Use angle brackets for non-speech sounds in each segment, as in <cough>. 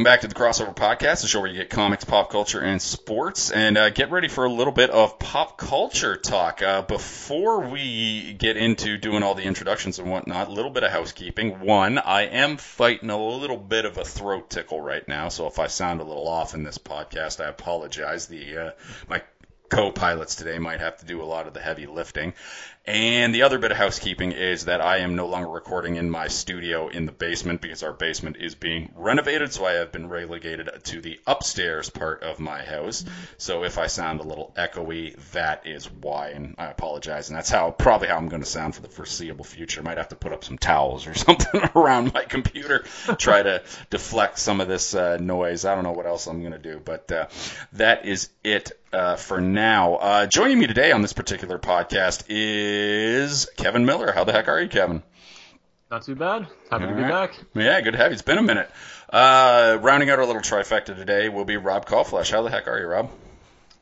Welcome back to the Crossover Podcast, the show where you get comics, pop culture, and sports. And uh, get ready for a little bit of pop culture talk. Uh, before we get into doing all the introductions and whatnot, a little bit of housekeeping. One, I am fighting a little bit of a throat tickle right now, so if I sound a little off in this podcast, I apologize. The uh, my co-pilots today might have to do a lot of the heavy lifting. And the other bit of housekeeping is that I am no longer recording in my studio in the basement because our basement is being renovated, so I have been relegated to the upstairs part of my house. So if I sound a little echoey, that is why, and I apologize. And that's how probably how I'm going to sound for the foreseeable future. Might have to put up some towels or <laughs> something around my computer, try to deflect some of this uh, noise. I don't know what else I'm going to do, but uh, that is it uh, for now. Uh, joining me today on this particular podcast is Kevin Miller. How the heck are you, Kevin? Not too bad. Happy All to be right. back. Yeah, good to have you. It's been a minute. Uh, rounding out our little trifecta today will be Rob Callflesh. How the heck are you, Rob?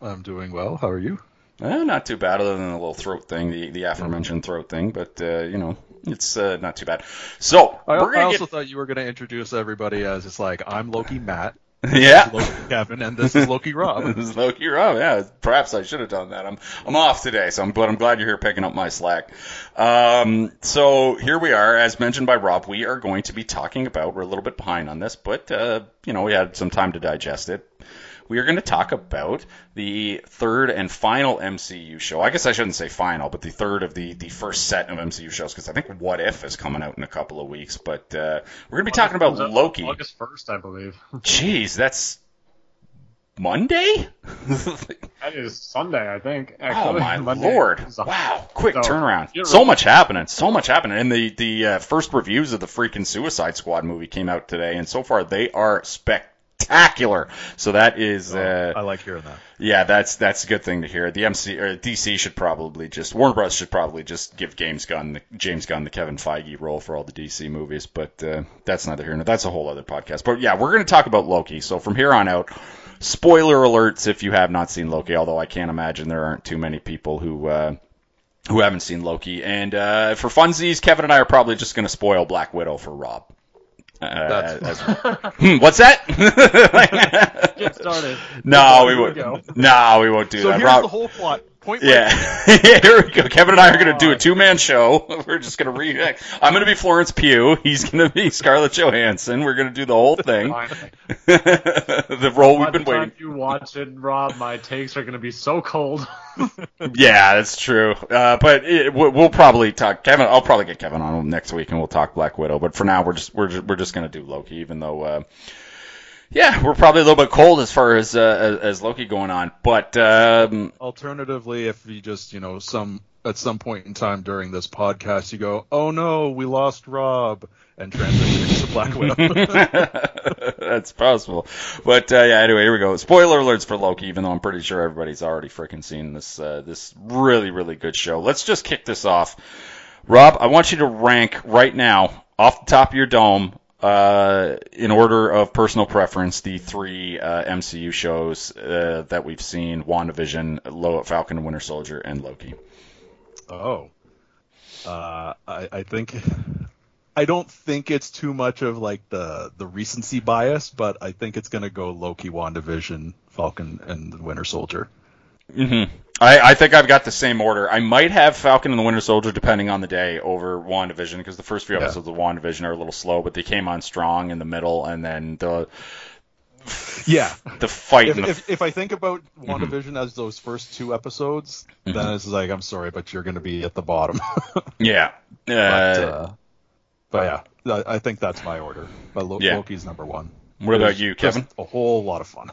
I'm doing well. How are you? Eh, not too bad, other than the little throat thing, the, the aforementioned throat thing, but, uh, you know, it's uh, not too bad. So, I, we're I also to thought you were going to introduce everybody as it's like I'm Loki Matt, get. <laughs> Yeah. Loki Kevin, and this is Loki Rob. <laughs> This is Loki Rob. Yeah, perhaps I should have done that. I'm I'm off today, so I'm but I'm glad you're here picking up my slack. Um, so here we are, as mentioned by Rob. We are going to be talking about. We're a little bit behind on this, but uh, you know we had some time to digest it. We are going to talk about the third and final MCU show. I guess I shouldn't say final, but the third of the, the first set of MCU shows, because I think What If is coming out in a couple of weeks. But uh, we're going to be talking about Loki. August 1st, I believe. <laughs> Jeez, that's Monday. <laughs> That is Sunday, I think. Oh Actually. my <laughs> Monday lord! Wow, quick So, turnaround. So right. much happening. So much happening. And the the uh, first reviews of the freaking Suicide Squad movie came out today, and so far they are spectacular. So that is, uh, I like hearing that. yeah, that's that's a good thing to hear. The MC or DC should probably just Warner Bros. should probably just give James Gunn the, James Gunn the Kevin Feige role for all the DC movies, but uh, that's neither here nor that's a whole other podcast. But yeah, we're going to talk about Loki. So from here on out, spoiler alerts if you have not seen Loki. Although I can't imagine there aren't too many people who. Uh, who haven't seen Loki, and uh, for funsies, Kevin and I are probably just going to spoil Black Widow for Rob. Uh, That's- <laughs> Hmm, what's that? Get started. <laughs> no, we Here won't. No, we won't do So that. here's Rob- the whole plot. Point blank. <laughs> yeah. Here we go. Kevin and I are going to do a two man show. <laughs> We're just going to re. I'm going to be Florence Pugh. He's going to be Scarlett Johansson. We're going to do the whole thing. <laughs> The role we've been waiting. you watch it, Rob, my takes are going to be so cold. Yeah, that's true. Uh, but it, we'll, we'll probably talk. Kevin, I'll probably get Kevin on next week and we'll talk Black Widow. But for now, we're just we're just, we're just going to do Loki, even though. Uh, yeah, we're probably a little bit cold as far as uh, as, Loki going on, but um, Alternatively, if you just you know some at some point in time during this podcast you go, oh no, we lost Rob, and transition into Black Widow. <laughs> That's possible. But uh, yeah, anyway, here we go. Spoiler alerts for Loki, even though I'm pretty sure everybody's already freaking seen this uh, this really really good show. Let's just kick this off. Rob, I want you to rank right now, off the top of your dome, uh, in order of personal preference, the three uh, MCU shows uh, that we've seen: WandaVision, Lo- Falcon and Winter Soldier, and Loki. Oh. Uh, I, I think I don't think it's too much of like the the recency bias, but I think it's gonna go Loki, WandaVision, Falcon, and the Winter Soldier. hmm I, I think I've got the same order. I might have Falcon and the Winter Soldier, depending on the day, over WandaVision, because the first few Yeah. episodes of WandaVision are a little slow, but they came on strong in the middle, and then the Yeah. the fight. If, the, if, if I think about WandaVision as those first two episodes, then it's like I'm sorry, but you're gonna be at the bottom. <laughs> yeah, but, uh, uh, but yeah, I, I think that's my order. But Lo- Yeah. Loki's number one. what about you, Kevin? A whole lot of fun.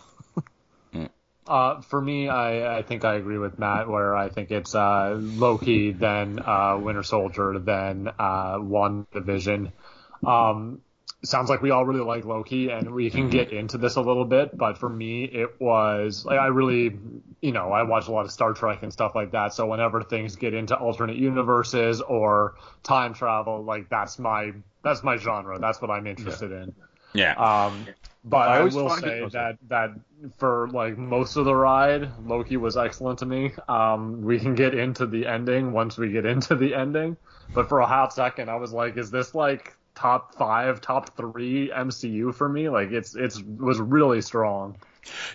Uh, for me, I, I think I agree with Matt, where I think it's uh, Loki, then uh, Winter Soldier, then uh, WandaVision. Um, sounds like we all really like Loki, and we can get into this a little bit. But for me, it was like I really, you know, I watch a lot of Star Trek and stuff like that. So whenever things get into alternate universes or time travel, like that's my that's my genre. That's what I'm interested in. Yeah, Um, but I I, will say that that for like most of the ride, Loki was excellent to me. Um, we can get into the ending once we get <laughs> into the ending, but for a half second, I was like, "Is this like top five, top three MCU for me. Like it's it's was really strong.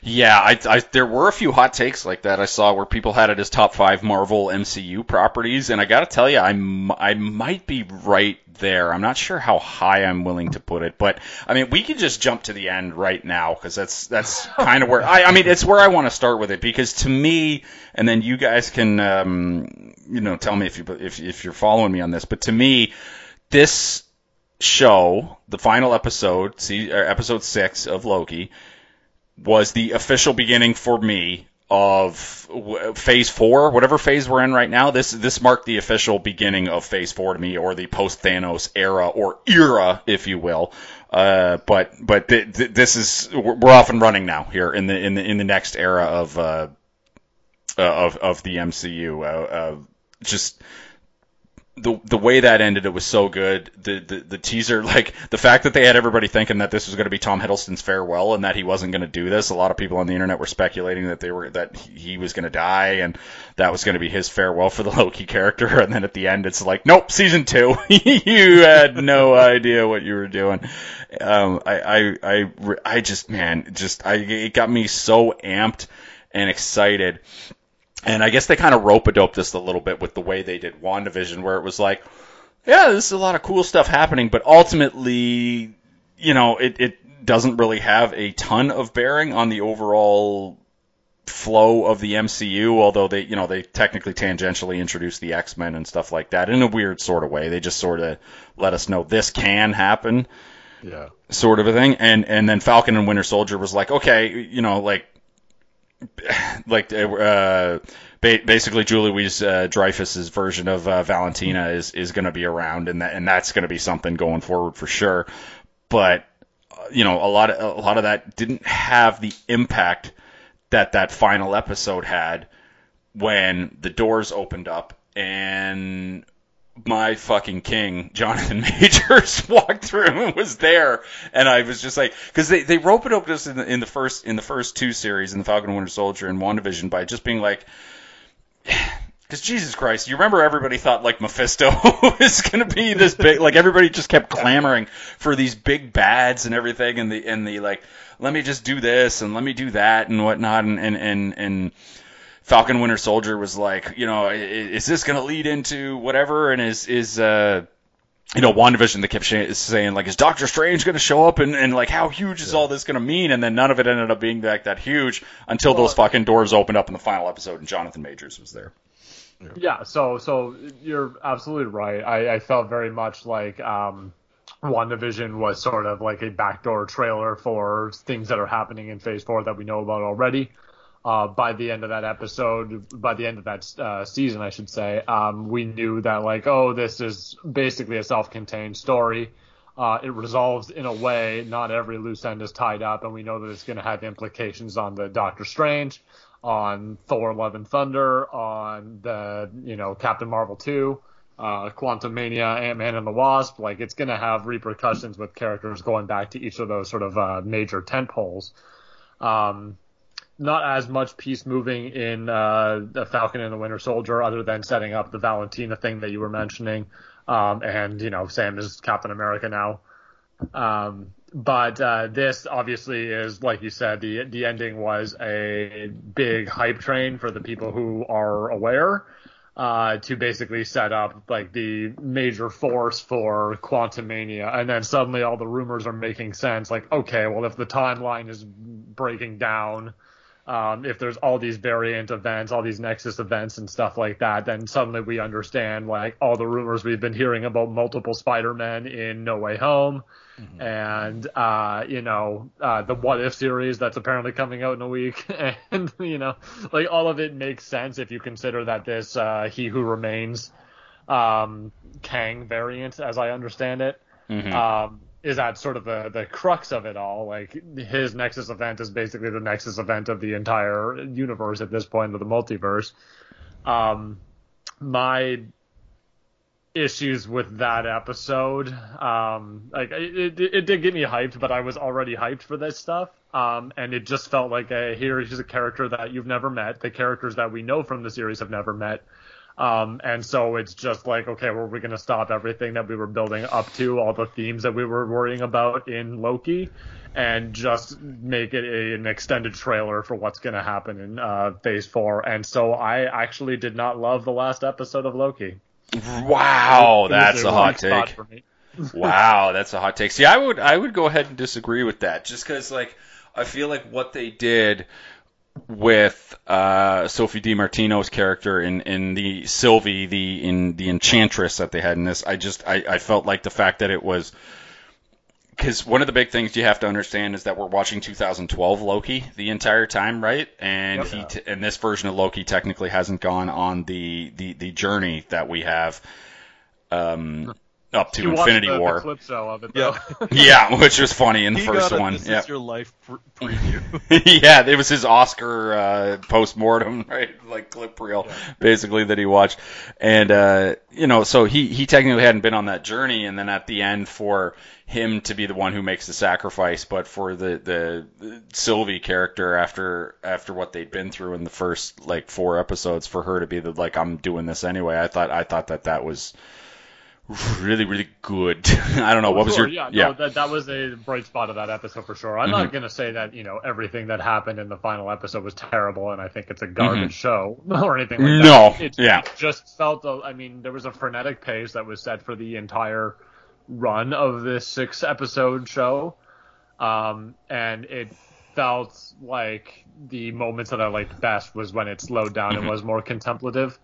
Yeah, I, I, there were a few hot takes like that I saw where people had it as top five Marvel MCU properties, and I got to tell you, I, I might be right there. I'm not sure how high I'm willing to put it, but I mean, we can just jump to the end right now because that's that's <laughs> kind of where I, I mean, it's where I want to start with it because to me, and then you guys can, um, you know, tell me if you if if you're following me on this, but to me, this show, the final episode, see, episode six of Loki was the official beginning for me of phase four, whatever phase we're in right now. This this marked the official beginning of phase four to me, or the post Thanos era or era, if you will. Uh, but but th- th- this is we're off and running now here in the in the in the next era of uh, uh of of the MCU. Uh, uh, just the the way that ended, it was so good. The, the the teaser, <laughs> like the fact that they had everybody thinking that this was going to be Tom Hiddleston's farewell and that he wasn't going to do this. A lot of people on the internet were speculating that they were that he was going to die and that was going to be his farewell for the <laughs> Loki character. <laughs> And then at the end, it's like, nope, season two. you had no idea what you were doing. Um, I, I I I just man, just I it got me so amped and excited and I guess they kind of rope a dope this a little bit with the way they did WandaVision, where it was like, yeah, this is a lot of cool stuff happening, but ultimately, you know, it, it doesn't really have a ton of bearing on the overall flow of the MCU, although they, you know, they technically tangentially introduced the X Men and stuff like that in a weird sort of way. They just sort of let us know this can happen, yeah, sort of a thing. And and then Falcon and Winter Soldier was like, okay, you know, like <sighs> like uh, basically Julia Louis uh, Dreyfus's version of uh, Valentina is is going to be around, and that and that's going to be something going forward for sure. But uh, you know, a lot of a lot of that didn't have the impact that that final episode had when the doors opened up and my fucking king, Jonathan <laughs> Majors, <laughs> walked through and was there, and I was just like, because they they rope it up us in the, in the first in the first two series, in the Falcon and Winter Soldier and WandaVision, by just being like. <sighs> Because Jesus Christ, you remember everybody thought like Mephisto <laughs> was going to be this big, like everybody just kept clamoring for these big bads and everything, and the and the like, let me just do this and let me do that and whatnot, and and and, and Falcon Winter Soldier was like, you know, is this going to lead into whatever? And is is uh, you know, WandaVision that kept saying like, is Doctor Strange going to show up? And, and like, how huge is yeah. all this going to mean? And then none of it ended up being like that huge until well, those fucking doors opened up in the final episode and Jonathan Majors was there. Yeah. yeah so so you're absolutely right. I, I felt very much like um, WandaVision was sort of like a backdoor trailer for things that are happening in Phase Four that we know about already uh, by the end of that episode, by the end of that uh, season, I should say, um, we knew that like, oh, this is basically a self-contained story. Uh, it resolves in a way. Not every loose end is tied up, and we know that it's going to have implications on the Doctor Strange, on Thor: Love and Thunder, on the you know Captain Marvel two, uh, Quantumania, Ant Man and the Wasp. Like it's going to have repercussions with characters going back to each of those sort of uh, major tent poles. Um, not as much piece moving in uh, the Falcon and the Winter Soldier, other than setting up the Valentina thing that you were mentioning, um, and you know Sam is Captain America now. Um, but uh, this obviously is, like you said, the the ending was a big hype train for the people who are aware. Uh, to basically set up like the major force for Quantumania, and then suddenly all the rumors are making sense. Like, okay, well, if the timeline is breaking down, um, if there's all these variant events, all these Nexus events and stuff like that, then suddenly we understand like all the rumors we've been hearing about multiple Spider-Men in No Way Home, mm-hmm. and uh, you know uh, the What If series that's apparently coming out in a week, <laughs> and you know like all of it makes sense if you consider that this uh, He Who Remains um, Kang variant, as I understand it. Mm-hmm. Um, is at sort of the the crux of it all. Like his Nexus event is basically the Nexus event of the entire universe at this point of the multiverse. Um, my issues with that episode, um, like it, it, it did get me hyped, but I was already hyped for this stuff. Um, and it just felt like a here is a character that you've never met. The characters that we know from the series have never met. Um, and so it's just like, okay, we're going to stop everything that we were building up to, all the themes that we were worrying about in Loki, and just make it a, an extended trailer for what's going to happen in uh, Phase 4. And so I actually did not love the last episode of Loki. Wow, that's a hot take. <laughs> wow, that's a hot take. See, I would I would go ahead and disagree with that, just because like I feel like what they did with uh, Sophie Di Martino's character in, in the Sylvie, the in the Enchantress that they had in this, I just I, I felt like the fact that it was because one of the big things you have to understand is that we're watching 2012 Loki the entire time, right? And yep. he t- and this version of Loki technically hasn't gone on the the, the journey that we have. Um, up to you Infinity the, War. The clip of it, though. Yeah. <laughs> <laughs> yeah, which was funny in the he first got one. This yeah. is your life <laughs> preview. yeah, it was his Oscar uh, post mortem, right? Like clip reel, yeah. basically that he watched, and uh, you know, so he he technically hadn't been on that journey, and then at the end for him to be the one who makes the sacrifice, but for the the, the Sylvie character after after what they'd been through in the first like four episodes, for her to be the like I'm doing this anyway. I thought I thought that that was really, really good. <laughs> I don't know. What was your? Yeah, yeah. No, that that was a bright spot of that episode for sure. I'm mm-hmm. not gonna say that you know everything that happened in the final episode was terrible, and I think it's a garbage mm-hmm. show <laughs> or anything like no, that. It, yeah. It just felt. I mean, there was a frenetic pace that was set for the entire run of this six episode show, um, and it felt like the moments that I liked best was when it slowed down mm-hmm. and was more contemplative.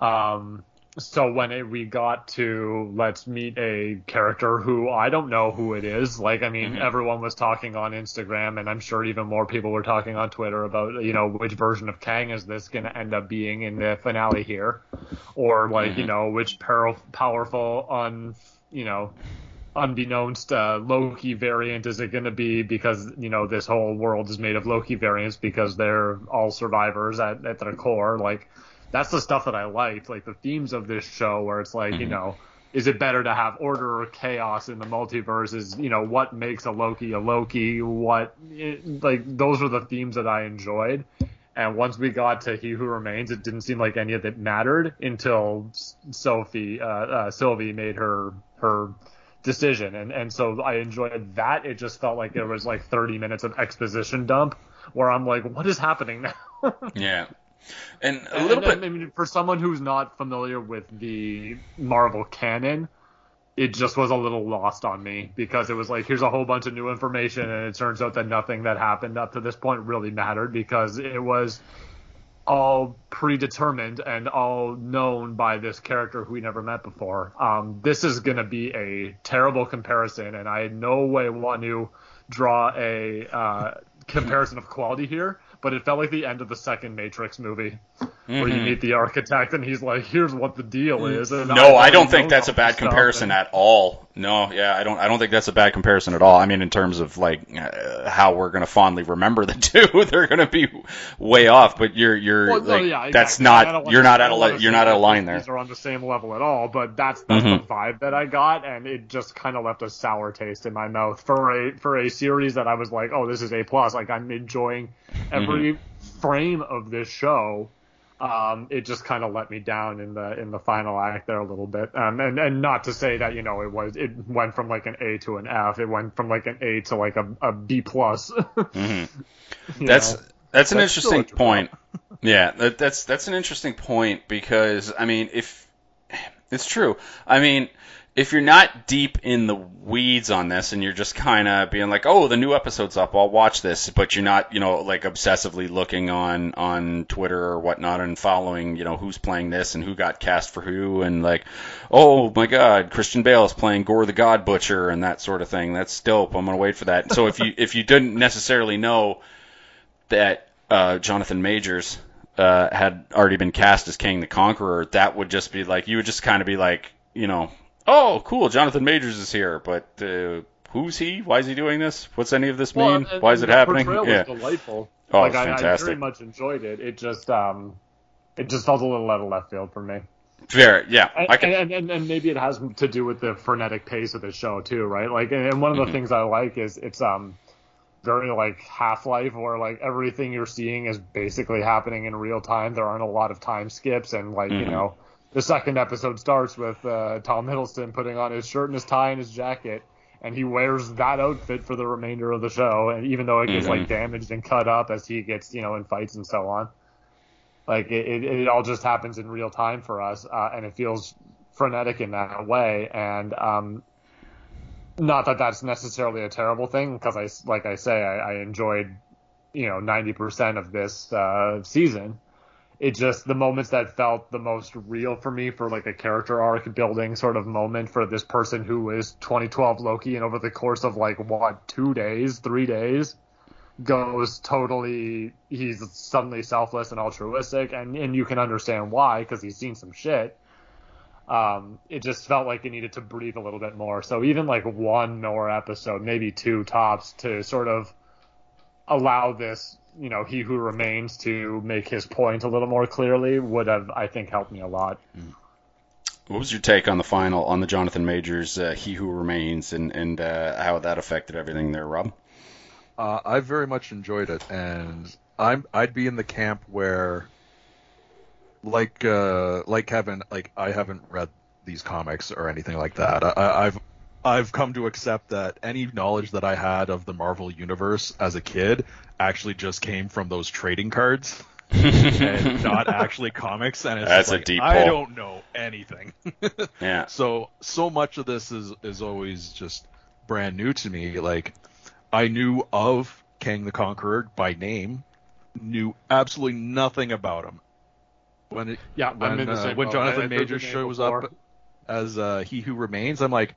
Um, so when it, we got to let's meet a character who I don't know who it is. Like, I mean, mm-hmm. everyone was talking on Instagram, and I'm sure even more people were talking on Twitter about, you know, which version of Kang is this going to end up being in the finale here, or like, mm-hmm. you know, which par- powerful, un, you know, unbeknownst uh, Loki variant is it going to be because you know this whole world is made of Loki variants because they're all survivors at, at their core. Like, that's the stuff that I liked, like the themes of this show, where it's like, mm-hmm. you know, is it better to have order or chaos in the multiverse? Is you know what makes a Loki a Loki? What it, like those are the themes that I enjoyed. And once we got to He Who Remains, it didn't seem like any of it mattered until Sophie, uh, uh, Sylvie made her her decision, and and so I enjoyed that. It just felt like there was like 30 minutes of exposition dump where I'm like, what is happening now? <laughs> yeah. And a little and, bit. I mean, for someone who's not familiar with the Marvel canon, it just was a little lost on me because it was like, here's a whole bunch of new information, and it turns out that nothing that happened up to this point really mattered because it was all predetermined and all known by this character who we never met before. Um, this is going to be a terrible comparison, and I in no way want to draw a uh, comparison of quality here but it felt like the end of the second Matrix movie, mm-hmm. where you mm-hmm. meet the architect and he's like, "Here's what the deal is." And no, I, I don't think that's a bad comparison and... at all. No, yeah, I don't. I don't think that's a bad comparison at all. I mean, in terms of like uh, how we're going to fondly remember the <laughs> two, they're going to be way off. But you're you're well, like no, yeah, exactly. that's not you're not at a you're not at a line there. These are on the same level at all. But that's that's mm-hmm. the vibe that I got, and it just kind of left a sour taste in my mouth for a for a series that I was like, oh, this is a plus. Like I'm enjoying every mm-hmm. frame of this show. Um, it just kind of let me down in the in the final act there a little bit. Um, and and not to say that you know it was it went from like an A to an F. It went from like an A to like a, a B plus. <laughs> mm-hmm. That's know? that's an that's interesting point. yeah, that, that's that's an interesting point because I mean if it's true. I mean if you're not deep in the weeds on this and you're just kind of being like, oh, the new episode's up, I'll watch this, but you're not, you know, like obsessively looking on on Twitter or whatnot and following, you know, who's playing this and who got cast for who and like, oh my God, Christian Bale is playing Gorr the God Butcher and that sort of thing. That's dope. I'm gonna wait for that. So if you if you didn't necessarily know that uh, Jonathan Majors uh, had already been cast as Kang the Conqueror, that would just be like you would just kind of be like, you know, oh, cool, Jonathan Majors is here, but uh, who's he? Why is he doing this? What's any of this mean? Why is it happening? Yeah. delightful. Oh, like, fantastic. I, I very much enjoyed it. It just um, it just felt a little out of left field for me. Fair, yeah. And, can... and, and, and, maybe it has to do with the frenetic pace of the show too, right? Like, and one of the mm-hmm. things I like is it's um, very like Half Life, where like everything you're seeing is basically happening in real time. There aren't a lot of time skips, and like Mhm. you know, the second episode starts with uh, Tom Hiddleston putting on his shirt and his tie and his jacket, and he wears that outfit for the remainder of the show. And even though it gets Mhm. like damaged and cut up as he gets you know in fights and so on, like it, it, it all just happens in real time for us, uh, and it feels frenetic in that way. And um, not that that's necessarily a terrible thing, because I like I say I, I enjoyed you know 90% of this uh, season. It just the moments that felt the most real for me for like a character arc building sort of moment for this person who is 2012 Loki and over the course of like what two days, three days, goes totally he's suddenly selfless and altruistic and and you can understand why because he's seen some shit. Um it just felt like it needed to breathe a little bit more. So even like one more episode maybe two tops to sort of allow this you know he who remains to make his point a little more clearly would have i think helped me a lot What was your take on the final on the Jonathan Majors uh, He Who Remains and and uh, how that affected everything there, Rob? Uh, I very much enjoyed it, and I'm I'd be in the camp where, like uh, like Kevin, like I haven't read these comics or anything like that. I, I've I've come to accept that any knowledge that I had of the Marvel universe as a kid actually just came from those trading cards and <laughs> not actually comics. And it's That's just a like, deep I pull. don't know anything. <laughs> yeah. So so much of this is is always just brand new to me. Like I knew of Kang the Conqueror by name, knew absolutely nothing about him. When it, yeah when I'm in the uh, when. Jonathan I- Majors shows up as uh, He Who Remains, I'm like,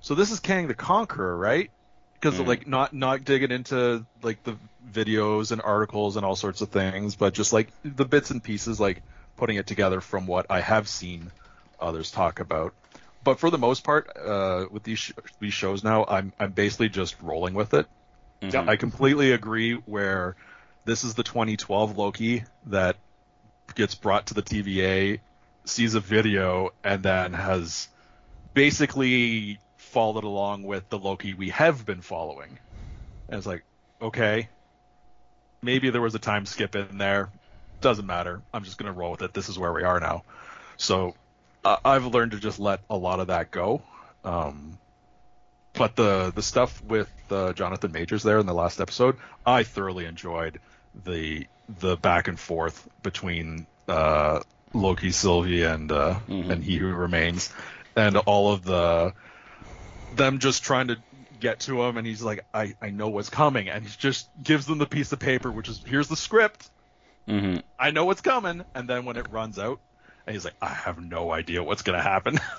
so this is Kang the Conqueror, right? Because Mhm. like not not digging into like the videos and articles and all sorts of things, but just like the bits and pieces, like putting it together from what I have seen others talk about. But for the most part, uh, with these sh- these shows now, I'm I'm basically just rolling with it. Mhm. I completely agree. Where this is the 2012 Loki that gets brought to the TVA, sees a video, and then has basically followed along with the Loki we have been following. And it's like, okay, maybe there was a time skip in there. Doesn't matter. I'm just gonna roll with it. This is where we are now. So uh, I've learned to just let a lot of that go. Um, but the the stuff with uh, Jonathan Majors there in the last episode, I thoroughly enjoyed the the back and forth between uh, Loki, Sylvie, and uh, Mhm. and He Who Remains, and all of the them just trying to get to him, and he's like, I I know what's coming, and he just gives them the piece of paper, which is here's the script. Mhm. I know what's coming, and then when it runs out, and he's like, I have no idea what's gonna happen. <laughs>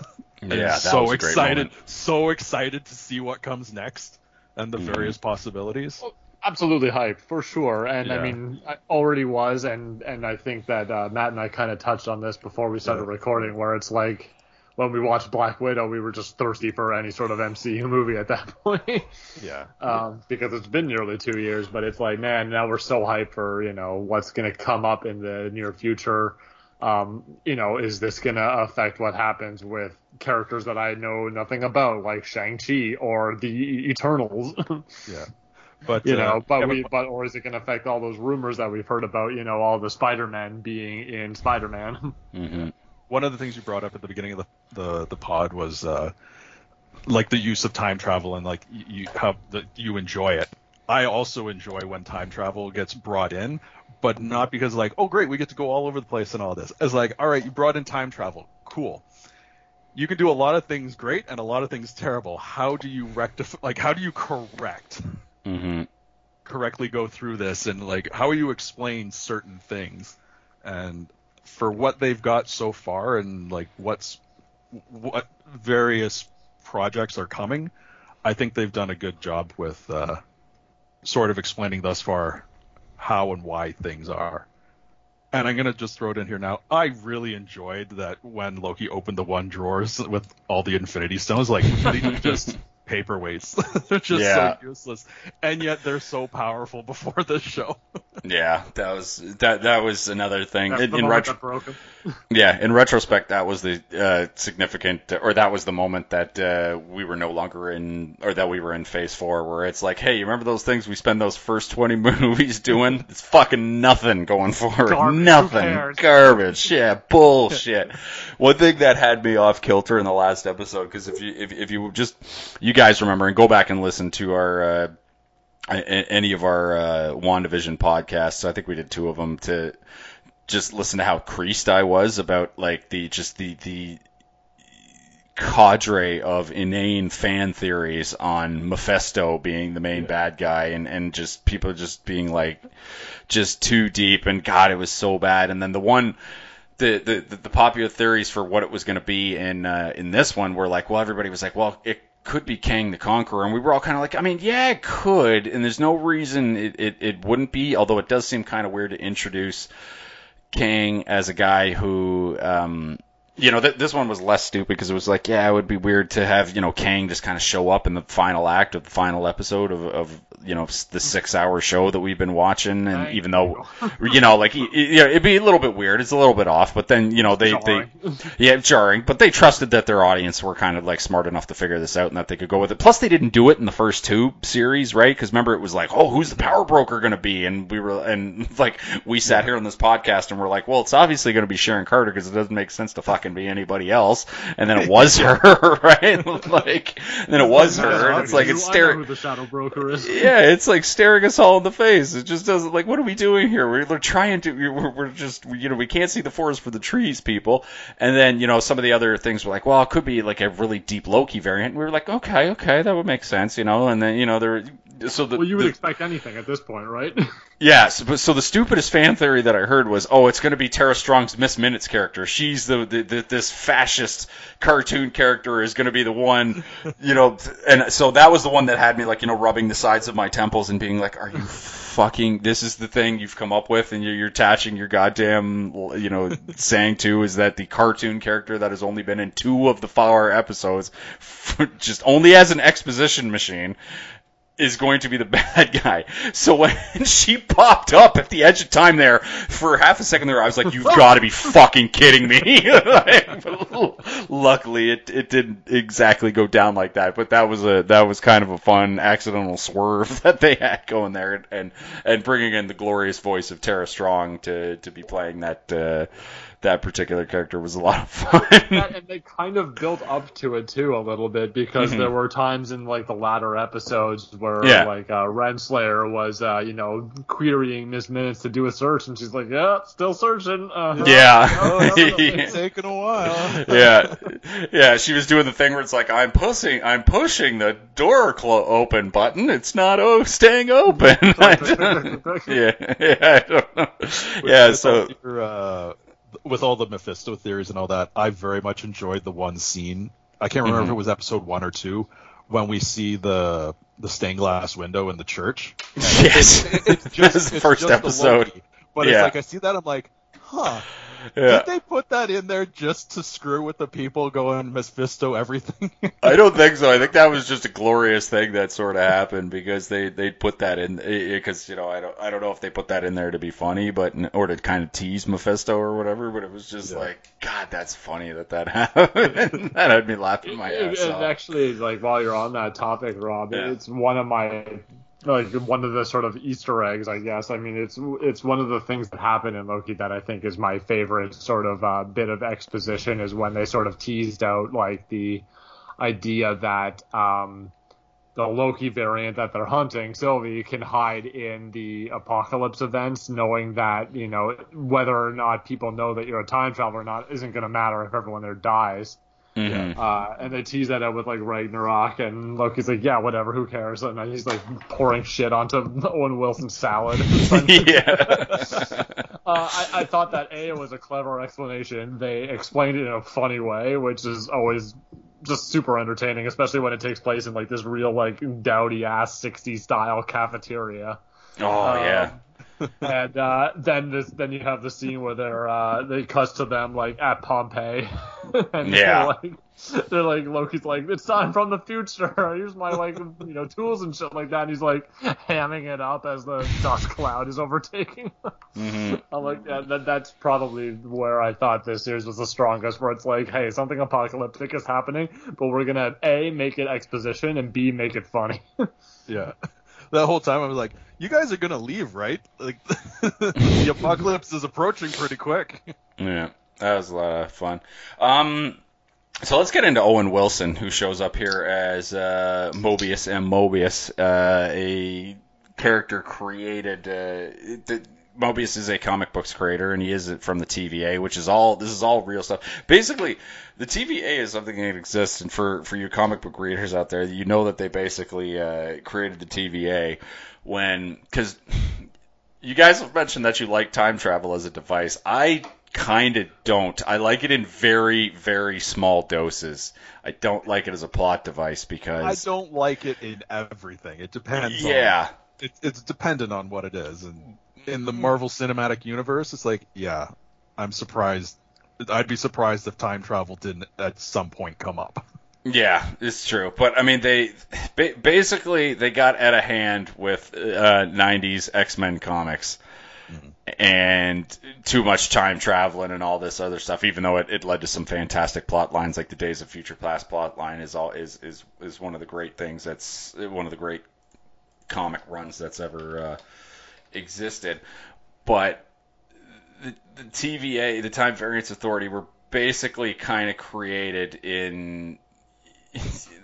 Yeah, that so was a great excited, so excited to see what comes next and the Mhm. various possibilities. absolutely hyped for sure and Yeah. i mean i already was and and i think that uh, matt and i kind of touched on this before we started Yeah. recording where it's like when we watched black widow we were just thirsty for any sort of mcu movie at that <laughs> point Yeah. um, because it's been nearly two years but it's like man now we're so hyped for you know what's going to come up in the near future um, you know, is this going to affect what happens with characters that I know nothing about, like Shang-Chi or the Eternals? <laughs> Yeah. But you uh, know, but yeah, we, but or is it going to affect all those rumors that we've heard about? You know, all the Spider-Man being in Spider-Man. <laughs> Mhm. One of the things you brought up at the beginning of the the, the pod was uh, like the use of time travel and like you, how the, you enjoy it. I also enjoy when time travel gets brought in, but not because like, oh great, we get to go all over the place and all this. It's like, all right, you brought in time travel, cool. You can do a lot of things great and a lot of things terrible. How do you rectify? Like, how do you correct? Mhm. correctly go through this and like how you explain certain things and for what they've got so far and like what's what various projects are coming i think they've done a good job with uh, sort of explaining thus far how and why things are. And i'm going to just throw it in here now. I really enjoyed that when loki opened the one drawers with all the infinity stones like <laughs> they just paperweights <laughs> they're just Yeah. so useless and yet they're so powerful before this show <laughs> Yeah, that was that that was another thing. That's In, the in retro, that broke <laughs> yeah, in retrospect, that was the uh, significant, or that was the moment that uh, we were no longer in, or that we were in Phase Four, where it's like, hey, you remember those things we spend those first twenty movies doing? It's fucking nothing going forward. Garbage. Nothing. Garbage. Yeah, bullshit. One thing that had me off kilter in the last episode, because if you if, if you just you guys remember and go back and listen to our. Uh, any of our uh, WandaVision podcasts. I think we did two of them to just listen to how creased I was about like the just the the cadre of inane fan theories on Mephisto being the main bad guy and and just people just being like just too deep and God it was so bad and then the one the, the, the popular theories for what it was going to be in uh, in this one were like, well, everybody was like, well, it could be Kang the Conqueror, and we were all kind of like, I mean, yeah, it could, and there's no reason it, it, it wouldn't be, although it does seem kind of weird to introduce Kang as a guy who, um, you know, th- this one was less stupid because it was like, yeah, it would be weird to have, you know, Kang just kind of show up in the final act of the final episode of, of you know, the six hour show that we've been watching. And Right. even though, <laughs> you know, like, yeah, it'd be a little bit weird. It's a little bit off, but then, you know, they, they, <laughs> yeah, jarring, but they trusted that their audience were kind of like smart enough to figure this out and that they could go with it. Plus, they didn't do it in the first two series, right? Because remember, it was like, oh, who's the power broker going to be? And we were, and <laughs> like, we sat here on this podcast and we're like, well, it's obviously going to be Sharon Carter because it doesn't make sense to fucking be anybody else. And then it <laughs> was her, <laughs> right? <laughs> like, then it was her. and It's like, it's staring. the shadow broker is. Yeah, it's like staring us all in the face. It just doesn't like what are we doing here? We're, we're trying to we're, we're just you know we can't see the forest for the trees, people. And then you know some of the other things were like, well, it could be like a really deep Loki variant. And we were like, okay, okay, that would make sense, you know. And then you know there so the, Well, you would the- expect anything at this point, right? yes, but- so the stupidest fan theory that I heard was, oh, it's going to be Tara Strong's Miss Minutes character. She's the, the, the this fascist cartoon character is going to be the one, you know. And so that was the one that had me like, you know, rubbing the sides of my temples and being like, are you fucking? This is the thing you've come up with, and you're, you're attaching your goddamn, you know, saying to is that the cartoon character that has only been in two of the four episodes, <laughs> just only as an exposition machine is going to be the <laughs> bad guy. So when <laughs> she popped up at the edge of time there for half a second there, I was like, "You've got to be <laughs> fucking kidding me!" Luckily, it it didn't exactly go down like that. But that was a that was kind of a fun accidental swerve that they had going there, and and bringing in the glorious voice of Tara Strong to to be playing that. Uh, that particular character was a lot of fun. And they kind of built up to it too a little bit because Mhm. there were times in like the latter episodes where Yeah. like uh, Renslayer was uh, you know querying Miss Minutes to do a search and she's like yeah still searching uh Yeah. Oh. <laughs> It's taken a while. yeah, yeah. She was doing the thing where it's like I'm pushing, I'm pushing the door clo- open button. It's not oh staying open. <laughs> <laughs> Yeah, yeah. I don't know. Yeah. So all your, uh, with all the Mephisto theories and all that, I very much enjoyed the one scene. I can't remember Mhm. if it was episode one or two when we see the the stained glass window in the church. yes, <laughs> It's just That's the it's first just a episode. Loki. but Yeah. it's like I see that I'm like, huh. Yeah. Did they put that in there just to screw with the people going Mephisto everything? <laughs> I don't think so. I think that was just a glorious thing that sort of happened because they they put that in eh, eh, because you know I don't I don't know if they put that in there to be funny, but or to kind of tease Mephisto or whatever. But it was just Yeah. like God, that's funny that that <laughs> happened. <laughs> that had me laughing my ass and off. actually, like while you're on that topic, Rob, Yeah. it's one of my like one of the sort of Easter eggs, I guess. I mean, it's it's one of the things that happen in Loki that I think is my favorite sort of uh, bit of exposition is when they sort of teased out like the idea that um, the Loki variant that they're hunting, Sylvie, can hide in the apocalypse events, knowing that you know whether or not people know that you're a time traveler or not isn't going to matter if everyone there dies. Mhm. Uh, and they tease that out with like Ragnarok, and Loki's like, "Yeah, whatever, who cares?" And then he's like pouring shit onto <laughs> Owen Wilson's salad. <laughs> <laughs> Yeah. uh, I, I thought that a was a clever explanation. They explained it in a funny way, which is always just super entertaining, especially when it takes place in like this real like dowdy ass '60s style cafeteria. oh Um, yeah. And uh, then this, then you have the scene where they're uh, they cuts to them like at Pompeii. <laughs> and Yeah. they're like, they're like Loki's like, it's time from the future. <laughs> Here's my like, you know, tools and shit like that. And he's like hamming it up as the dust cloud is overtaking. hmm <laughs> I'm like, yeah, that, that's probably where I thought this series was the strongest. Where it's like, hey, something apocalyptic is happening, but we're gonna a make it exposition and b make it funny. Yeah. That whole time I was like, you guys are gonna leave, right? Like <laughs> the apocalypse is approaching pretty quick. Yeah, that was a lot of fun. Um, so let's get into Owen Wilson, who shows up here as uh, Mobius M. Mobius, uh, a character created. Uh, the, Mobius is a comic books creator, and he is from the TVA, which is all. This is all real stuff. Basically, the TVA is something that exists, and for for you comic book readers out there, you know that they basically uh, created the TVA when because you guys have mentioned that you like time travel as a device. I kind of don't. I like it in very, very small doses. I don't like it as a plot device because I don't like it in everything. It depends. yeah. On, it, it's dependent on what it is. And in the Marvel Cinematic Universe, it's like, yeah, I'm surprised. I'd be surprised if time travel didn't at some point come up. Yeah, it's true. But I mean, they basically they got out of hand with uh, '90s X-Men comics, and too much time traveling and all this other stuff. Even though it, it led to some fantastic plot lines, like the Days of Future Past plot line is all is is is one of the great things. That's one of the great comic runs that's ever uh, existed. But the, the TVA, the Time Variance Authority, were basically kind of created in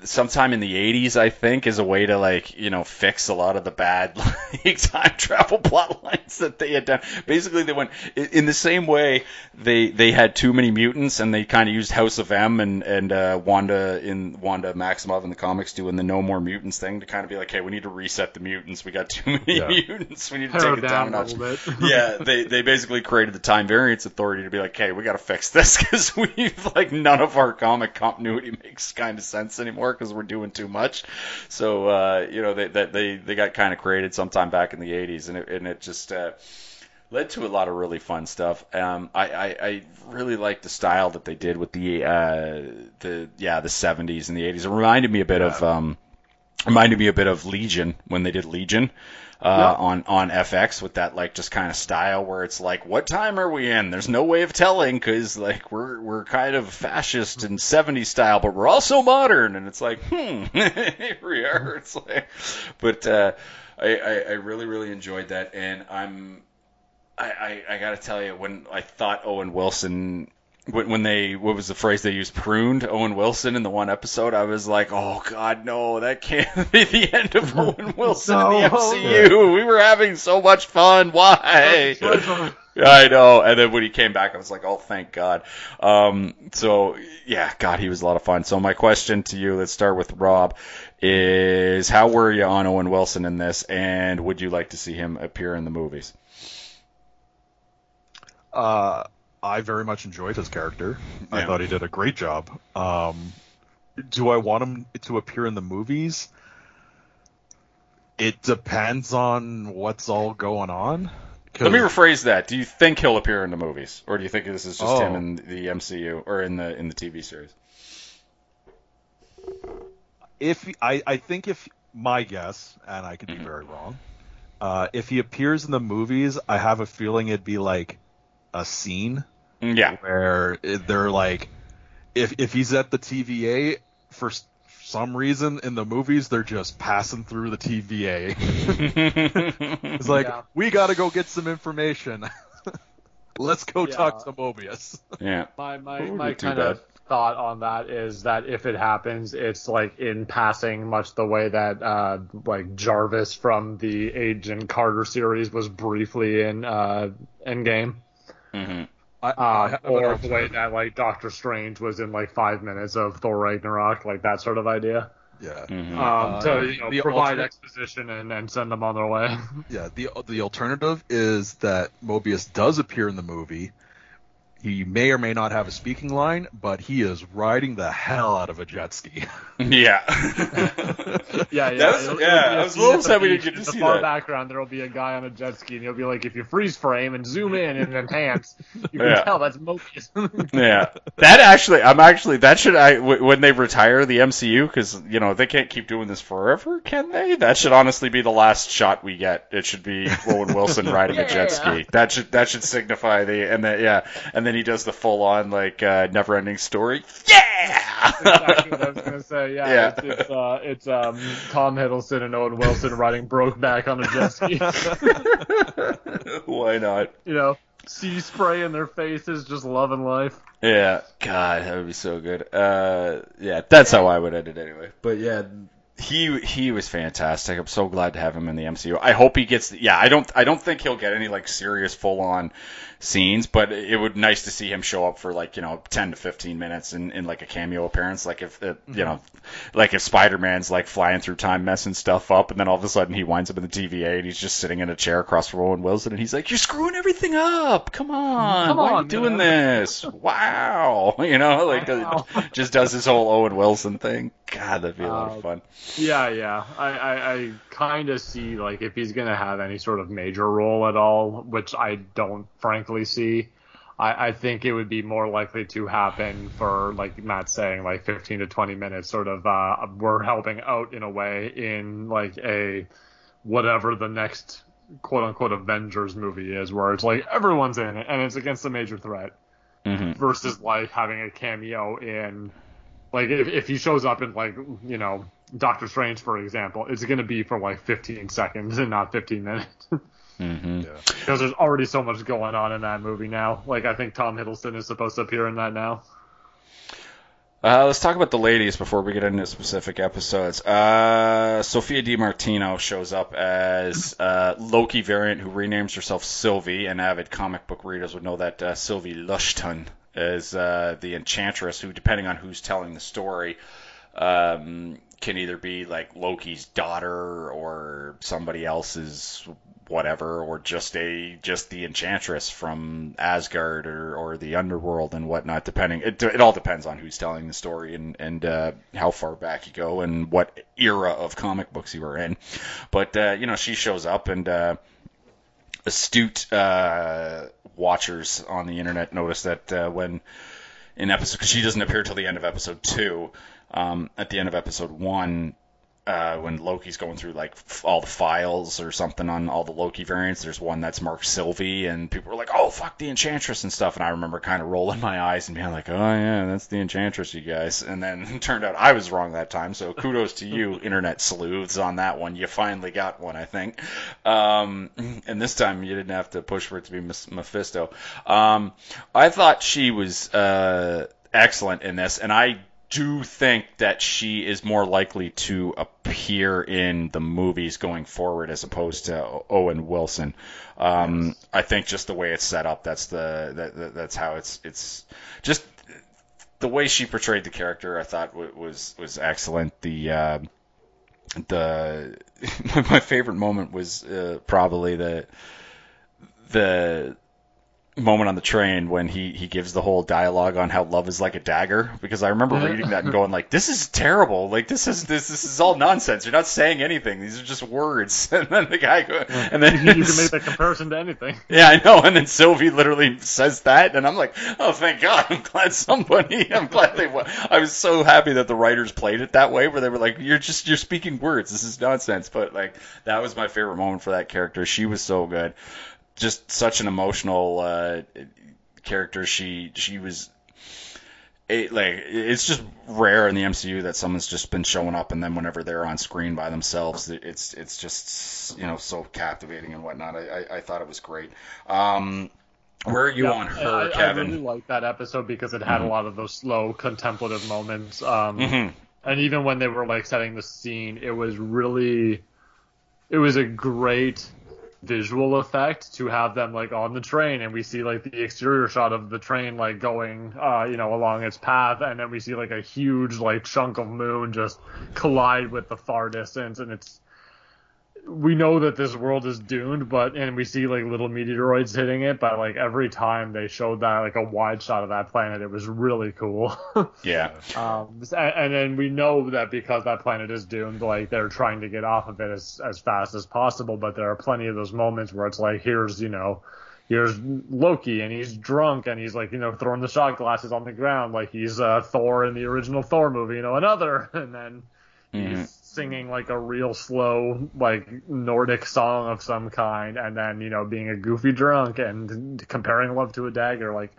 sometime in the 80s i think is a way to like you know fix a lot of the bad <laughs> like time travel plot lines that they had done basically they went in the same way they they had too many mutants and they kind of used house of m and and uh, wanda in wanda maximoff in the comics doing the no more mutants thing to kind of be like hey we need to reset the mutants we got too <laughs> many Yeah. mutants we need to Pare take it down, down a notch little bit. <laughs> yeah, they they basically created the Time Variance Authority to be like, hey, we got to fix this because we've like none of our comic continuity makes kind of sense anymore because we're doing too much. So uh, you know they that they they got kind of created sometime back in the '80s, and it and it just. Uh, Led to a lot of really fun stuff. Um, I, I, I really like the style that they did with the uh, the yeah the 70s and the 80s. It reminded me a bit of um, reminded me a bit of Legion when they did Legion uh, Yeah. on on FX with that like just kind of style where it's like, what time are we in? There's no way of telling because like we're we're kind of fascist and 70s style, but we're also modern, and it's like, hmm, <laughs> here we are. It's like, but uh, I, I I really really enjoyed that, and I'm I, I, I got to tell you, when I thought Owen Wilson, when, when they, what was the phrase they used, pruned Owen Wilson in the one episode, I was like, oh God, no, that can't <laughs> be the end of <laughs> Owen Wilson in the No. MCU. We were having so much fun. Why? I know. And then when he came back, I was like, oh, thank God. Um, so, yeah, God, he was a lot of fun. So, my question to you, let's start with Rob, is how were you on Owen Wilson in this, and would you like to see him appear in the movies? Uh, I very much enjoyed his character. I thought he did a great job. Um, do I want him to appear in the movies? It depends on what's all going on. Let me rephrase that. Do you think he'll appear in the movies, or do you think this is just Oh. him in the MCU or in the in the TV series? if I, I think if my guess, and I could be Mhm. very wrong, uh, if he appears in the movies, I have a feeling it'd be like a scene Yeah. where they're like, if if he's at the TVA for some reason in the movies, they're just passing through the TVA. <laughs> It's like Yeah. we got to go get some information. <laughs> Let's go talk to Mobius. yeah. My my Wouldn't my be too kind of thought on that is that if it happens, it's like in passing, much the way that uh, like Jarvis from the Agent Carter series was briefly in uh, Endgame, hmm I, I uh, have or the way that like Doctor Strange was in like five minutes of Thor Ragnarok, like that sort of idea. yeah, hmm Um, Uh, to you know, the provide alternate- exposition and, and send them on their way. <laughs> yeah. The the alternative is that Mobius does appear in the movie, He may or may not have a speaking line, but he is riding the hell out of a jet ski. <laughs> <laughs> Yeah. Yeah, yeah. That was- it'll- it'll yeah, be a I was a little at the upset we didn't get to In the far that. background, there'll be a guy on a jet ski, and he'll be like, if you freeze frame and zoom in and enhance, you can Yeah. tell that's Mobius. <laughs> yeah. That actually, I'm actually, that should, I, w- when they retire the MCU, because, you know, they can't keep doing this forever, can they? That should honestly be the last shot we get. It should be Owen Wilson riding a jet ski. That should, that should signify the, and that, yeah, and then he does the full on, like, uh, never ending story. Yeah! exactly what I was gonna say. Yeah, <laughs> Yeah. it's it's, uh, it's um, Tom Hiddleston and Owen Wilson riding Brokeback on a jet ski. <laughs> Why not? you know, sea spray in their faces, just loving life. Yeah, God, that would be so good. Uh, yeah, that's how I would end it anyway. But yeah, he he was fantastic. I'm so glad to have him in the MCU. I hope he gets. Yeah, I don't I don't think he'll get any like serious full on scenes, but it would nice to see him show up for like you know 10 to 15 minutes in, in like a cameo appearance. Like if uh, you know, like if Spider Man's like flying through time messing stuff up, and then all of a sudden he winds up in the TVA and he's just sitting in a chair across from Owen Wilson, and he's like, "You're screwing everything up. Come on, Come why are you on, doing man." this? Wow, <laughs> you know, like Wow. <laughs> just does his whole Owen Wilson thing. God, that'd be a lot of Uh, fun. Yeah, yeah. I, I, I kind of see like if he's gonna have any sort of major role at all, which I don't frankly see. I, I think it would be more likely to happen for like Matt's saying, like 15 to 20 minutes. Sort of, uh, we're helping out in a way in like a whatever the next quote unquote Avengers movie is, where it's like everyone's in it and it's against a major threat hmm versus like having a cameo in like if, if he shows up in like you know Doctor Strange for example, it's gonna be for like 15 seconds and not 15 minutes <laughs> hmm Yeah. because there's already so much going on in that movie now. Like I think Tom Hiddleston is supposed to appear in that now. Uh, let's talk about the ladies before we get into specific episodes. Uh, Sophia Di Martino shows up as uh, Loki variant who renames herself Sylvie, and avid comic book readers would know that uh, Sylvie Lushton is uh, the enchantress who, depending on who's telling the story, um, can either be like Loki's daughter or somebody else's whatever, or just a just the enchantress from Asgard or, or the underworld and whatnot. Depending, it, it all depends on who's telling the story and and uh, how far back you go and what era of comic books you were in. But uh, you know, she shows up and. Uh, astute uh, watchers on the internet notice that uh, when in episode because she doesn't appear till the end of episode two. Um, at the end of episode one, uh, when Loki's going through like f- all the files or something on all the Loki variants, there's one that's marked Sylvie, and people were like, "Oh, fuck the Enchantress" and stuff. And I remember kind of rolling my eyes and being like, "Oh yeah, that's the Enchantress, you guys." And then it <laughs> turned out I was wrong that time. So kudos to you, <laughs> internet sleuths, on that one. You finally got one, I think. Um, <clears throat> and this time you didn't have to push for it to be Miss Mephisto. Um, I thought she was uh, excellent in this, and I do think that she is more likely to appear in the movies going forward as opposed to Owen Wilson. Um, I think just the way it's set up, that's the that, that, that's how it's it's just the way she portrayed the character. I thought was was excellent. The uh, the <laughs> my favorite moment was uh, probably the the moment on the train when he, he gives the whole dialogue on how love is like a dagger because I remember uh-huh. reading that and going like this is terrible. Like this is this this is all nonsense. You're not saying anything. These are just words. <laughs> And then the guy go, and then you can make that comparison to anything. <laughs> yeah I know. And then Sylvie literally says that and I'm like oh thank God. I'm glad somebody <laughs> I'm glad they wa- I was so happy that the writers played it that way where they were like you're just you're speaking words. This is nonsense. But like that was my favorite moment for that character. She was so good just such an emotional uh, character. She she was it, like it's just rare in the MCU that someone's just been showing up and then whenever they're on screen by themselves, it's it's just you know so captivating and whatnot. I I, I thought it was great. Um, where are you Yeah, on her, I, I really liked that episode because it had Mhm. a lot of those slow contemplative moments. Um, hmm and even when they were like setting the scene, it was really, it was a great visual effect to have them like on the train and we see like the exterior shot of the train like going uh you know along its path and then we see like a huge like chunk of moon just collide with the far distance and it's we know that this world is doomed, but and we see like little meteoroids hitting it, but like every time they showed that like a wide shot of that planet, it was really cool. <laughs> yeah. Um, and, and then we know that because that planet is doomed, like they're trying to get off of it as as fast as possible, but there are plenty of those moments where it's like, here's you know. Here's Loki, and he's drunk, and he's like, you know, throwing the shot glasses on the ground, like he's uh, Thor in the original Thor movie, you know, another, <laughs> and then Mhm. he's singing like a real slow like Nordic song of some kind, and then you know being a goofy drunk and comparing love to a dagger, like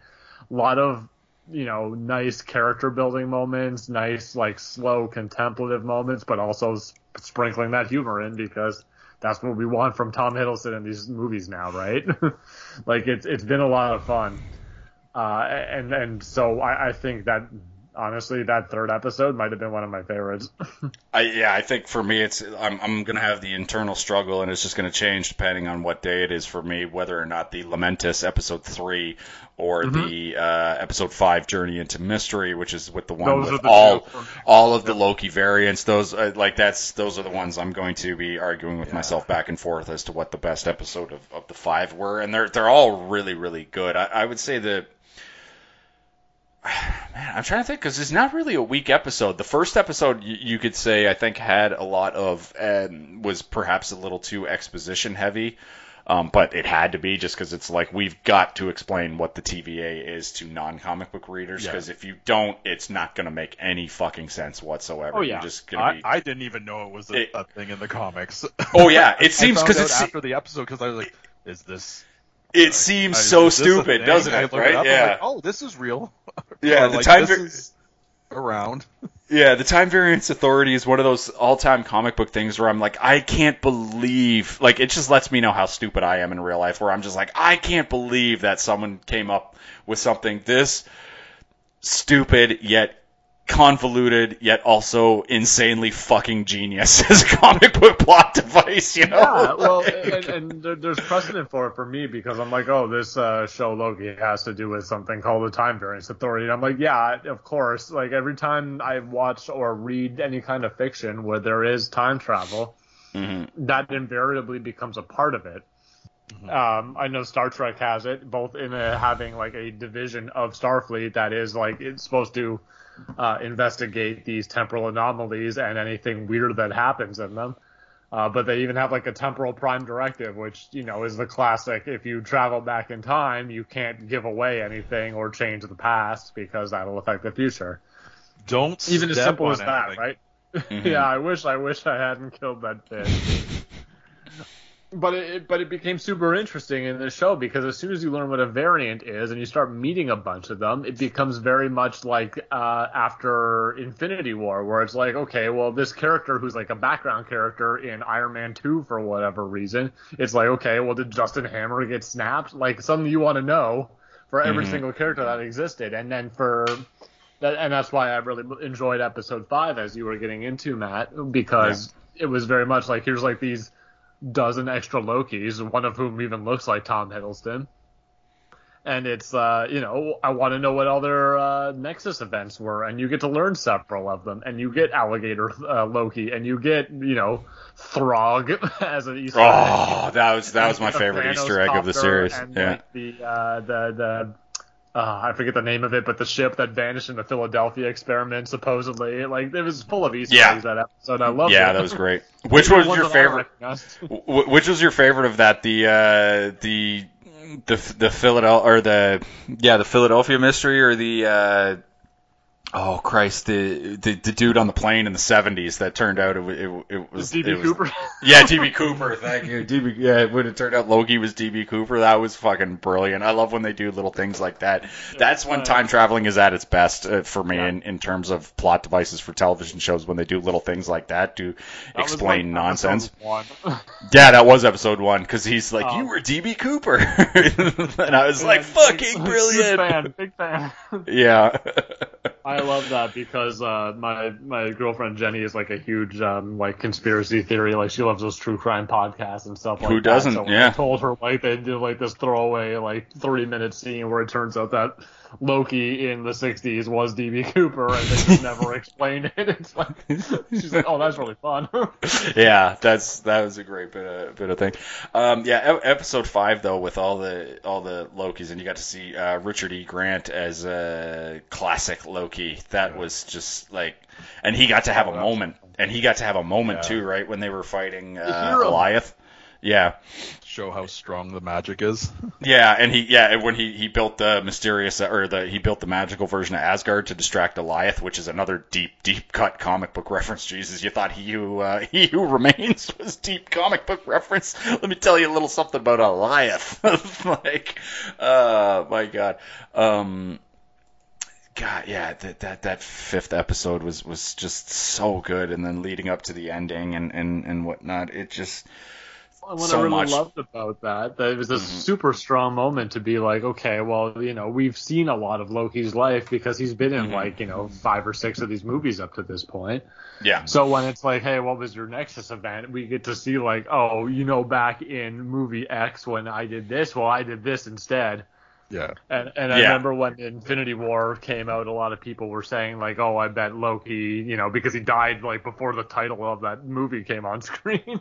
a lot of you know nice character building moments, nice like slow contemplative moments, but also sprinkling that humor in because that's what we want from Tom Hiddleston in these movies now, right? <laughs> like it's it's been a lot of fun, uh, and and so I, I think that honestly that third episode might have been one of my favorites. <laughs> I, yeah, I think for me, it's I'm I'm gonna have the internal struggle, and it's just gonna change depending on what day it is for me, whether or not the Lamentis episode three or Mm-hmm. the uh, episode five Journey into Mystery, which is with the one Those with the all two all of the Loki variants. Those uh, like that's those are the ones I'm going to be arguing with myself back and forth as to what the best episode of, of the five were, and they're they're all really really good. I, I would say that. Man, I'm trying to think because it's not really a weak episode. The first episode, you, you could say, I think had a lot of um, was perhaps a little too exposition heavy, um, but it had to be just because it's like we've got to explain what the TVA is to non-comic book readers Yeah. because if you don't, it's not going to make any fucking sense whatsoever. Oh, yeah. You're just going I, be. I didn't even know it was a, It- a thing in the comics. oh yeah, it <laughs> seems because it's after the episode because I was like, "Is this?" It seems I- so is this a stupid, doesn't it? Right? I'm yeah. like, oh, this is real. <laughs> Yeah, Or, <laughs> the like, time var- is around. <laughs> Yeah, the Time Variance Authority is one of those all-time comic book things where I'm like, I can't believe, like, it just lets me know how stupid I am in real life. Where I'm just like, I can't believe that someone came up with something this stupid yet convoluted yet also insanely fucking genius <laughs> as a comic book plot device. You know? Yeah, well, <laughs> Like- and, and there's precedent for it for me because I'm like, oh, this uh, show Loki has to do with something called the Time Variance Authority. And I'm like, yeah, of course. Like every time I watch or read any kind of fiction where there is time travel, Mhm. that invariably becomes a part of it. Um, I know Star Trek has it, both in a, having like a division of Starfleet that is like it's supposed to uh, investigate these temporal anomalies and anything weird that happens in them. Uh, but they even have like a temporal prime directive, which you know is the classic. If you travel back in time, you can't give away anything or change the past because that'll affect the future. Don't Even as simple as that, anything. right? Mhm. <laughs> <laughs> yeah, I wish I wish I hadn't killed that fish. <laughs> but it but it became super interesting in the show because as soon as you learn what a variant is and you start meeting a bunch of them, it becomes very much like uh, after Infinity War, where it's like, okay, well, this character who's like a background character in Iron Man Two for whatever reason, it's like, okay, well, did Justin Hammer get snapped? Like something you want to know for every Mhm. single character that existed, and then for that, and that's why I really enjoyed episode five as you were getting into Matt because it was very much like here's like these dozen extra Lokis, one of whom even looks like Tom Hiddleston. And it's uh, you know, I want to know what other uh, Nexus events were, and you get to learn several of them, and you get Alligator uh, Loki, and you get you know Throg <laughs> as an Easter egg. Oh, that was that was my favorite Thanos Easter egg of the series. And Yeah. like the uh, the the uh, I forget the name of it, but the ship that vanished in the Philadelphia experiment, supposedly, like it was full of Easter Yeah. eggs that episode. I loved it. Yeah, that was great. <laughs> Which was your favorite? <laughs> Which was your favorite of that? The uh, the the the Philadelphia or the yeah the Philadelphia mystery or the uh, oh Christ the, the the dude on the plane in the seventies that turned out it, it, it was DB Cooper. <laughs> yeah DB <laughs> Cooper thank you DB yeah when it turned out Loki was DB Cooper that was fucking brilliant I love when they do little things like that that's when Uh, time traveling is at its best uh, for me Yeah. in, in terms of plot devices for television shows when they do little things like that to That explain like, nonsense. One. <laughs> Yeah, that was episode one because he's like, Um, "You were DB Cooper," and I was like, "Fucking huge brilliant!" fan, big fan. Yeah, I love that because uh, my my girlfriend Jenny is like a huge um, like conspiracy theory. Like she loves those true crime podcasts and stuff like Who doesn't? So Yeah. I told her like they did like this throwaway like three minute scene where it turns out that Loki in the '60s was DB Cooper, and they just never <laughs> explained it. It's like she's like, "Oh, that's really fun." <laughs> yeah, that's that was a great bit of bit of thing. Um, yeah, episode five though, with all the all the Lokis, and you got to see uh, Richard E. Grant as a classic Loki. That was just like, and he got to have a moment, and he got to have a moment Yeah. too, right when they were fighting uh. Goliath. Yeah, Show how strong the magic is. <laughs> yeah, and he yeah when he he built the mysterious or the he built the magical version of Asgard to distract Goliath, which is another deep deep cut comic book reference. Jesus, you thought he who uh, <laughs> he who remains was deep comic book reference? Let me tell you a little something about Goliath. <laughs> like, uh, my God. Um, God, yeah, that, that that fifth episode was was just so good, and then leading up to the ending and and and whatnot, it just what So I really much. loved about that, that it was a Mhm. super strong moment to be like, okay, well, you know, we've seen a lot of Loki's life because he's been in Mhm. like, you know, five or six of these movies up to this point. yeah, So when it's like, hey, what was your Nexus event? We get to see like, oh, you know, back in movie X when I did this, well, I did this instead. Yeah. And and I Yeah. remember when Infinity War came out, a lot of people were saying like, oh, I bet Loki, you know, because he died like before the title of that movie came on <laughs> screen.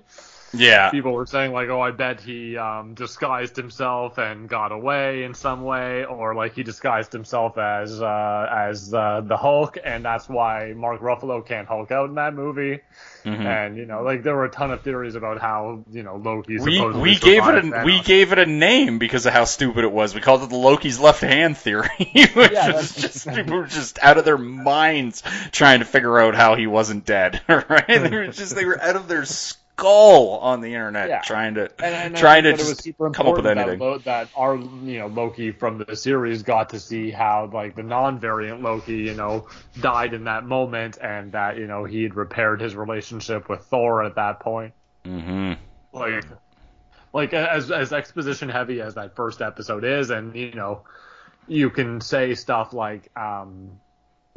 Yeah, people were saying like, oh, I bet he um, disguised himself and got away in some way, or like he disguised himself as uh, as uh, the Hulk, and that's why Mark Ruffalo can't Hulk out in that movie. Mhm. And you know, like there were a ton of theories about how you know Loki. we we gave it survived a we gave it a name because of how stupid it was. We called it the Loki's left hand theory, <laughs> which Yeah, was just <laughs> people were just out of their minds trying to figure out how he wasn't dead. <laughs> Right? They were just they were out of their skull on the internet Yeah. trying to And, and trying to think that it was just come up with anything. That, that our you know Loki from the series got to see how like the non-variant Loki you know died in that moment, and that you know he had repaired his relationship with Thor at that point. hmm Like, like as as exposition heavy as that first episode is, and you know you can say stuff like um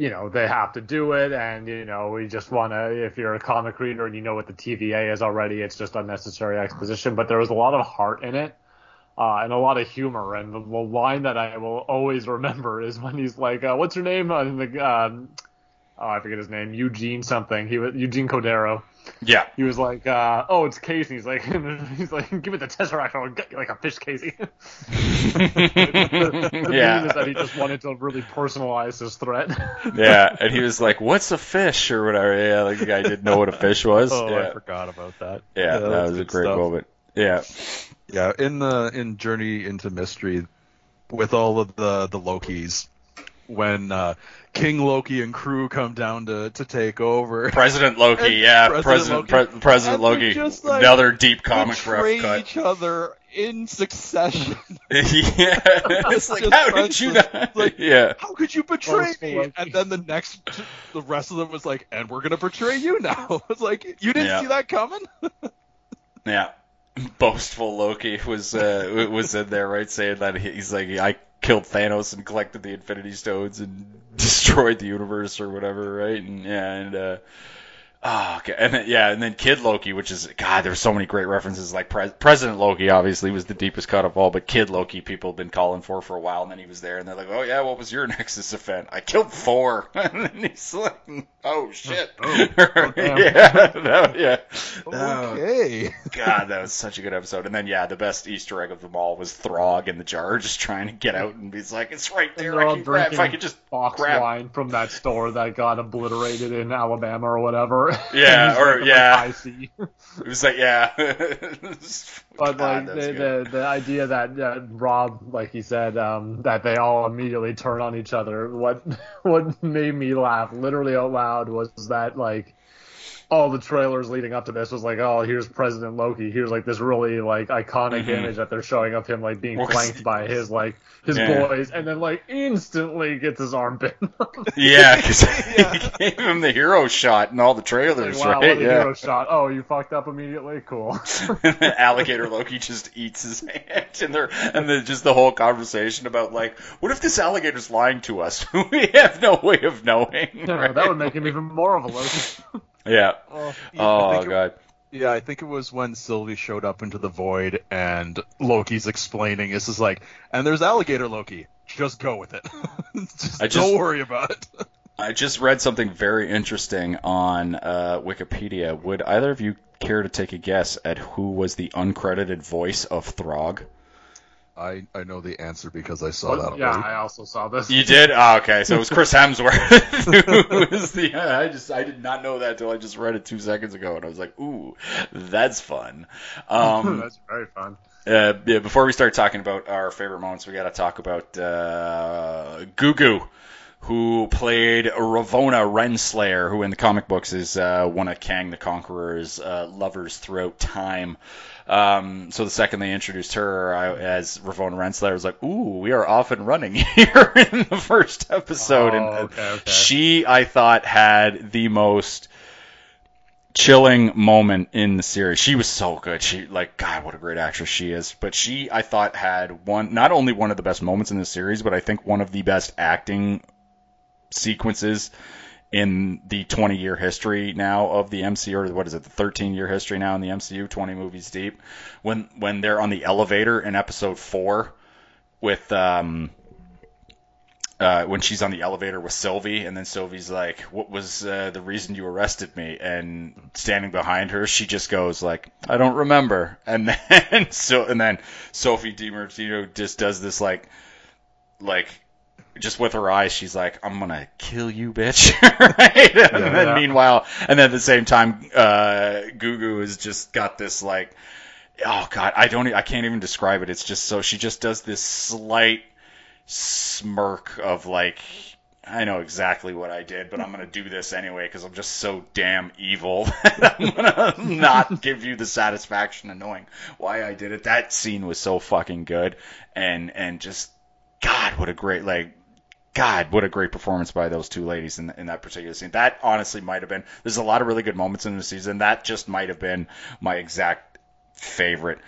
you know they have to do it and you know we just want to if you're a comic reader and you know what the TVA is already it's just unnecessary exposition but there was a lot of heart in it uh, and a lot of humor and the, the line that I will always remember is when he's like uh, what's your name? The um, oh I forget his name Eugene something he was Eugene Cordero Yeah. he was like, uh, "Oh, it's Casey." He's like, <laughs> "He's like, give me the tesseract, or I'll get you like a fish, Casey." <laughs> the yeah. is that he just wanted to really personalize his threat. <laughs> yeah, and he was like, "What's a fish?" or whatever. Yeah, like the guy didn't know what a fish was. Oh, yeah, I forgot about that. yeah, that that's was a great stuff. moment. Yeah, Yeah, in the in Journey into Mystery, with all of the the Lokis, when uh, King Loki and crew come down to to take over, President <laughs> Loki. And yeah, President President Loki. Pre- President Loki. just, like, Another deep comic betray ref cut. each other in succession. <laughs> yeah, it's <laughs> like how did you not? Like- yeah, How could you betray me? And then the next, the rest of them was like, and we're gonna betray you now. It's like you didn't Yeah. see that coming. yeah. Boastful Loki was uh, was in there, right? Saying that he's like, I killed Thanos and collected the Infinity Stones and destroyed the universe or whatever, right? And and uh, oh, okay. and then, yeah, and then Kid Loki, which is God, there's so many great references. Like Pre- President Loki, obviously, was the deepest cut of all, but Kid Loki, people have been calling for for a while, and then he was there, and they're like, oh yeah, what was your <laughs> Nexus event? I killed four. <laughs> and then he's like, oh shit, <laughs> Oh, oh, yeah, that- yeah. That- Okay. God, that was such a good episode. And then, yeah, the best Easter egg of them all was Throg in the jar, just trying to get out, and he's like, "It's right there. they're I all can grab. If I could just Box grab." wine from that store that got obliterated in Alabama or whatever. <laughs> <laughs> Yeah, or- like, yeah. I see. <laughs> It was like, yeah. But God, like the, the the idea that uh, Rob, like he said, um, that they all immediately turn on each other. What what made me laugh literally out loud was that like all the trailers leading up to this was like, oh, here's President Loki. Here's like this really like iconic Mhm. image that they're showing of him like being flanked by his like his Yeah. boys, and then like instantly gets his arm bitten. <laughs> yeah, because <laughs> he gave him the hero shot in all the like, trailers, wow, right? what a yeah. hero shot! Oh, you fucked up immediately. Cool. <laughs> alligator Loki just eats his hand, and they're and then just the whole conversation about like, what if this alligator's lying to us? we have no way of knowing. Yeah, right? that would make him even more of a Loki. Yeah. Oh. Yeah, Oh think it- god. Yeah, I think it was when Sylvie showed up into the void and Loki's explaining. This is like, and there's alligator Loki. Just go with it. <laughs> just, I just- don't worry about it. <laughs> I just read something very interesting on uh, Wikipedia. Would either of you care to take a guess at who was the uncredited voice of Throg? I, I know the answer because I saw that yeah, already. I also saw this. You did? Oh, okay, so it was Chris Hemsworth <laughs> who was the. I just I did not know that until I just read it two seconds ago, and I was like, "Ooh, that's fun." Um, <laughs> That's very fun. uh, yeah, before we start talking about our favorite moments, we got to talk about uh, Gugu, who played Ravonna Renslayer, who in the comic books is uh, one of Kang the Conqueror's uh, lovers throughout time. Um, so the second they introduced her I, as Ravonna Renslayer, I was like, "Ooh, we are off and running <laughs> here in the first episode." and Oh, uh, okay, okay. she, I thought, had the most chilling moment in the series. She was so good. She like God, what a great actress she is. But she, I thought, had one not only one of the best moments in the series, but I think one of the best acting sequences in the 20 year history now of the MCU or what is it the 13 year history now in the MCU 20 movies deep when when they're on the elevator in episode 4 with um uh, when she's on the elevator with Sylvie, and then Sylvie's like, "What was uh, the reason you arrested me?" And standing behind her, she just goes like, "I don't remember." <laughs> And then <laughs> so and then Sophie Di Martino just does this like, like just with her eyes, she's like, "I'm gonna kill you, bitch!" <laughs> right? and then yeah. meanwhile, and then at the same time, uh, Gugu has just got this like, oh god, I don't, I can't even describe it. It's just so she just does this slight smirk of like I know exactly what I did, but I'm gonna do this anyway because I'm just so damn evil. <laughs> that I'm gonna <laughs> not give you the satisfaction of knowing why I did it. That scene was so fucking good, and and just God, what a great like. God, what a great performance by those two ladies in, in that particular scene. That honestly might have been. There's a lot of really good moments in the season. That just might have been my exact favorite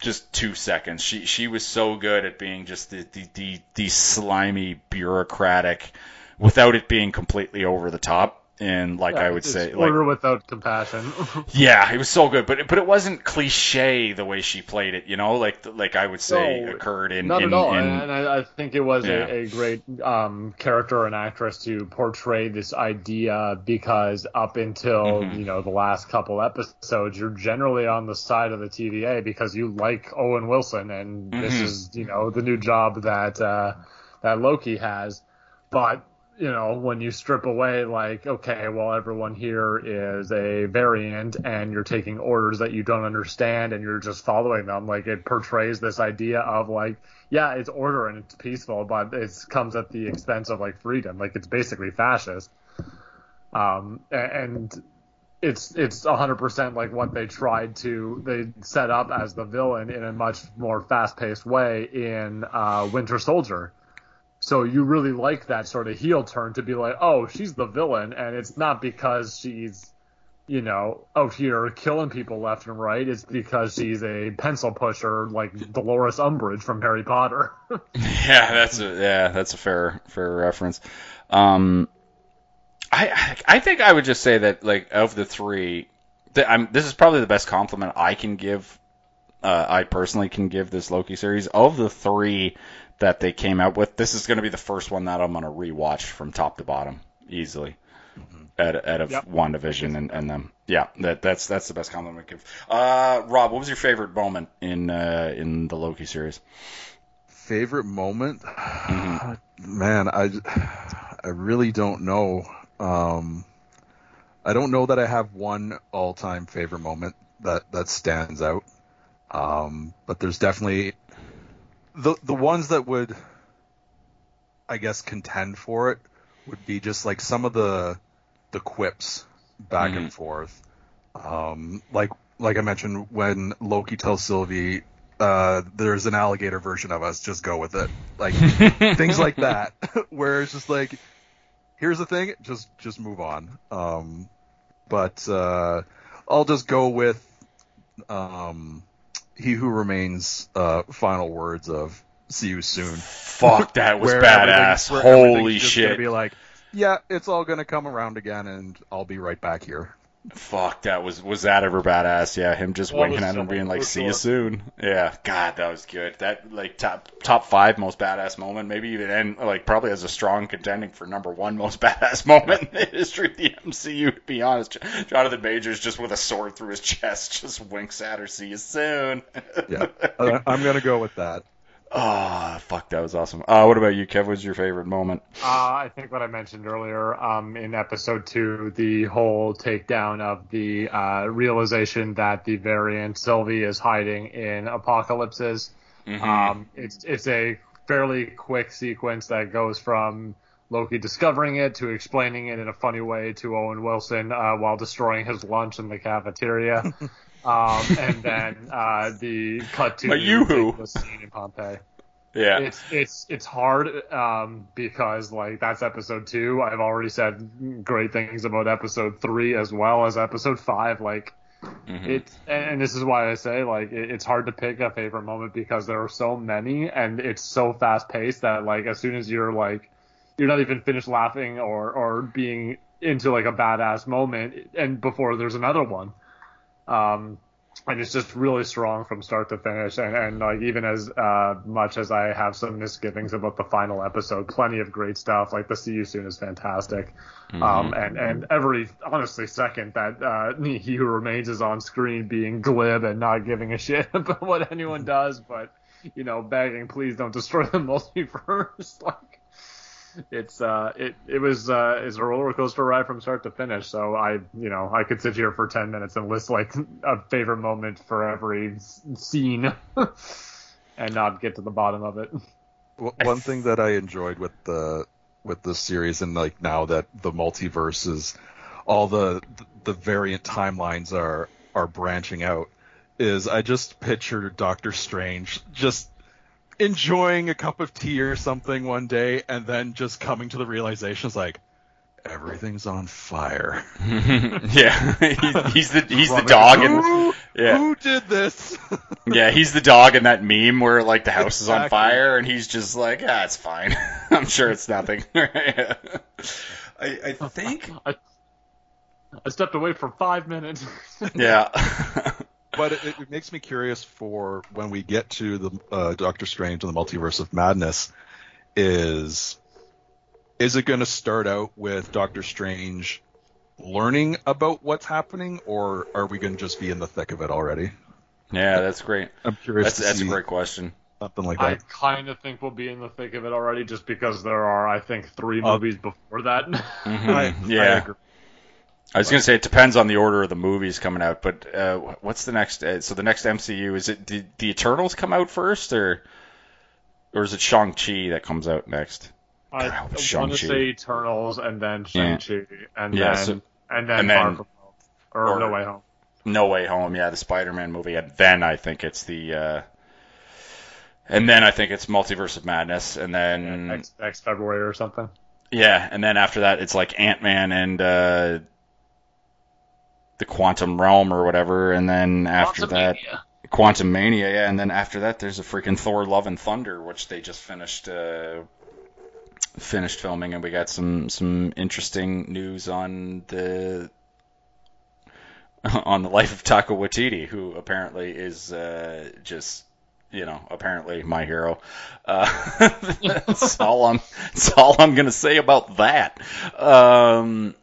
just two seconds. She she was so good at being just the the, the, the slimy bureaucratic without it being completely over the top. And like I would say, like order without compassion. <laughs> yeah, it was so good, but it, but it wasn't cliche the way she played it. You know, like like I would say No, occurred in Not in, at all, in and I, I think it was Yeah. a, a great um, character and actress to portray this idea because up until Mhm. you know the last couple episodes, you're generally on the side of the TVA because you like Owen Wilson, and this Mhm. is you know the new job that uh, that Loki has, but. You know, when you strip away, like, okay, well, everyone here is a variant, and you're taking orders that you don't understand, and you're just following them. Like, it portrays this idea of like, yeah, it's order and it's peaceful, but it comes at the expense of like freedom. Like it's basically fascist. Um, and it's it's 100% like what they tried to they set up as the villain in a much more fast-paced way in uh, Winter Soldier. So you really like that sort of heel turn to be like, oh, she's the villain, and it's not because she's you know, out here killing people left and right. It's because she's a pencil pusher like Dolores Umbridge from Harry Potter. <laughs> Yeah, that's a yeah, that's a fair fair reference. Um, I I think I would just say that like of the three, this is probably the best compliment I can give. Uh, I personally can give this Loki series of the three that they came out with. This is going to be the first one that I'm going to rewatch from top to bottom easily. Out, out of Yep. WandaVision and, and them, yeah, that that's that's the best compliment I can give. Uh, Rob, what was your favorite moment in uh, in the Loki series? Favorite moment? Mm-hmm. <sighs> Man, I, I really don't know. Um, I don't know that I have one all-time favorite moment that that stands out. Um, but there's definitely the the ones that would, I guess, contend for it would be just like some of the the quips back and forth. Um, like like I mentioned when Loki tells Sylvie, uh, "There's an alligator version of us. Just go with it." Like <laughs> things like that, <laughs> where it's just like, "Here's the thing. Just just move on." Um, but uh, I'll just go with um, "He Who Remains." Uh, final words of "See you soon." Fuck, <laughs> that was badass. Holy shit. Be like, yeah, it's all gonna come around again, and I'll be right back here. Fuck, that was was that ever badass? Yeah, him just That winking at him, something being like, for "See you soon." Yeah, God, that was good. That like top top five most badass moment, maybe even and like probably as a strong contending for number one most <laughs> badass moment in the history of the MCU. To be honest, Jonathan Majors just with a sword through his chest, just winks at her. See you soon. Yeah, <laughs> I'm gonna go with that. Oh, fuck, that was awesome. Uh, what about you, Kev? What's your favorite moment? Uh, I think what I mentioned earlier um, in episode two, the whole takedown of the uh, realization that the variant Sylvie is hiding in Apocalypses. Mhm. Um, it's it's a fairly quick sequence that goes from Loki discovering it to explaining it in a funny way to Owen Wilson uh, while destroying his lunch in the cafeteria. <laughs> um, and then uh, the cut to the scene in Pompeii yeah. it's it's it's hard um, because like that's episode two. I've already said great things about episode three as well as episode five. Like Mhm. it's and this is why I say like it, it's hard to pick a favorite moment because there are so many and it's so fast paced that like as soon as you're like you're not even finished laughing or or being into like a badass moment and before there's another one. Um, and it's just really strong from start to finish. And, and like even as uh, much as I have some misgivings about the final episode, plenty of great stuff. Like the "See You Soon" is fantastic, um, and and every honestly second that uh, <laughs> He Who Remains is on screen being glib and not giving a shit <laughs> about what anyone does, but you know begging, please don't destroy the multiverse. <laughs> like it's uh it it was uh it's a roller coaster ride from start to finish. So i you know i could sit here for 10 minutes and list like a favorite moment for every scene <laughs> and not get to the bottom of it. One thing that I enjoyed with the with this series, and like now that the multiverse is all the the variant timelines are are branching out, is I just picture Doctor Strange just enjoying a cup of tea or something one day, and then just coming to the realization, it's like everything's on fire. <laughs> yeah, <laughs> He- he's the he's the Running, dog and Who, yeah. who did this? <laughs> yeah, he's the dog in that meme where like the house is on fire and he's just like, ah, it's fine. I'm sure it's nothing. I I think I, I stepped away for five minutes yeah. But it, it makes me curious for when we get to the uh, Doctor Strange and the Multiverse of Madness. Is is it going to start out with Doctor Strange learning about what's happening, or are we going to just be in the thick of it already? yeah, that's great. I'm curious That's to that's a great question. something like that. i kind of think we'll be in the thick of it already just because there are i think three Uh, movies before that Mhm. <laughs> I- I yeah. agree. I was gonna say it depends on the order of the movies coming out, but uh, what's the next? Uh, so the next MCU is it the, the Eternals come out first, or or is it Shang Chi that comes out next? I, God, I want to say Eternals and then Shang-Chi and Yeah, then so- and then and Far then- From Home or, or- No Way Home. No Way Home, yeah, the Spider-Man movie, and then I think it's the, uh, and then I think it's Multiverse of Madness, and then next, next February or something. yeah, and then after that it's like Ant Man and uh, the Quantum Realm or whatever, and then after that Quantumania, yeah, and then after that there's a freaking Thor: Love and Thunder, which they just finished uh, finished filming, and we got some some interesting news on the <laughs> on the life of Taika Waititi, who apparently is uh, just you know apparently my hero. Uh, <laughs> that's <laughs> all I'm that's all I'm gonna say about that. Um,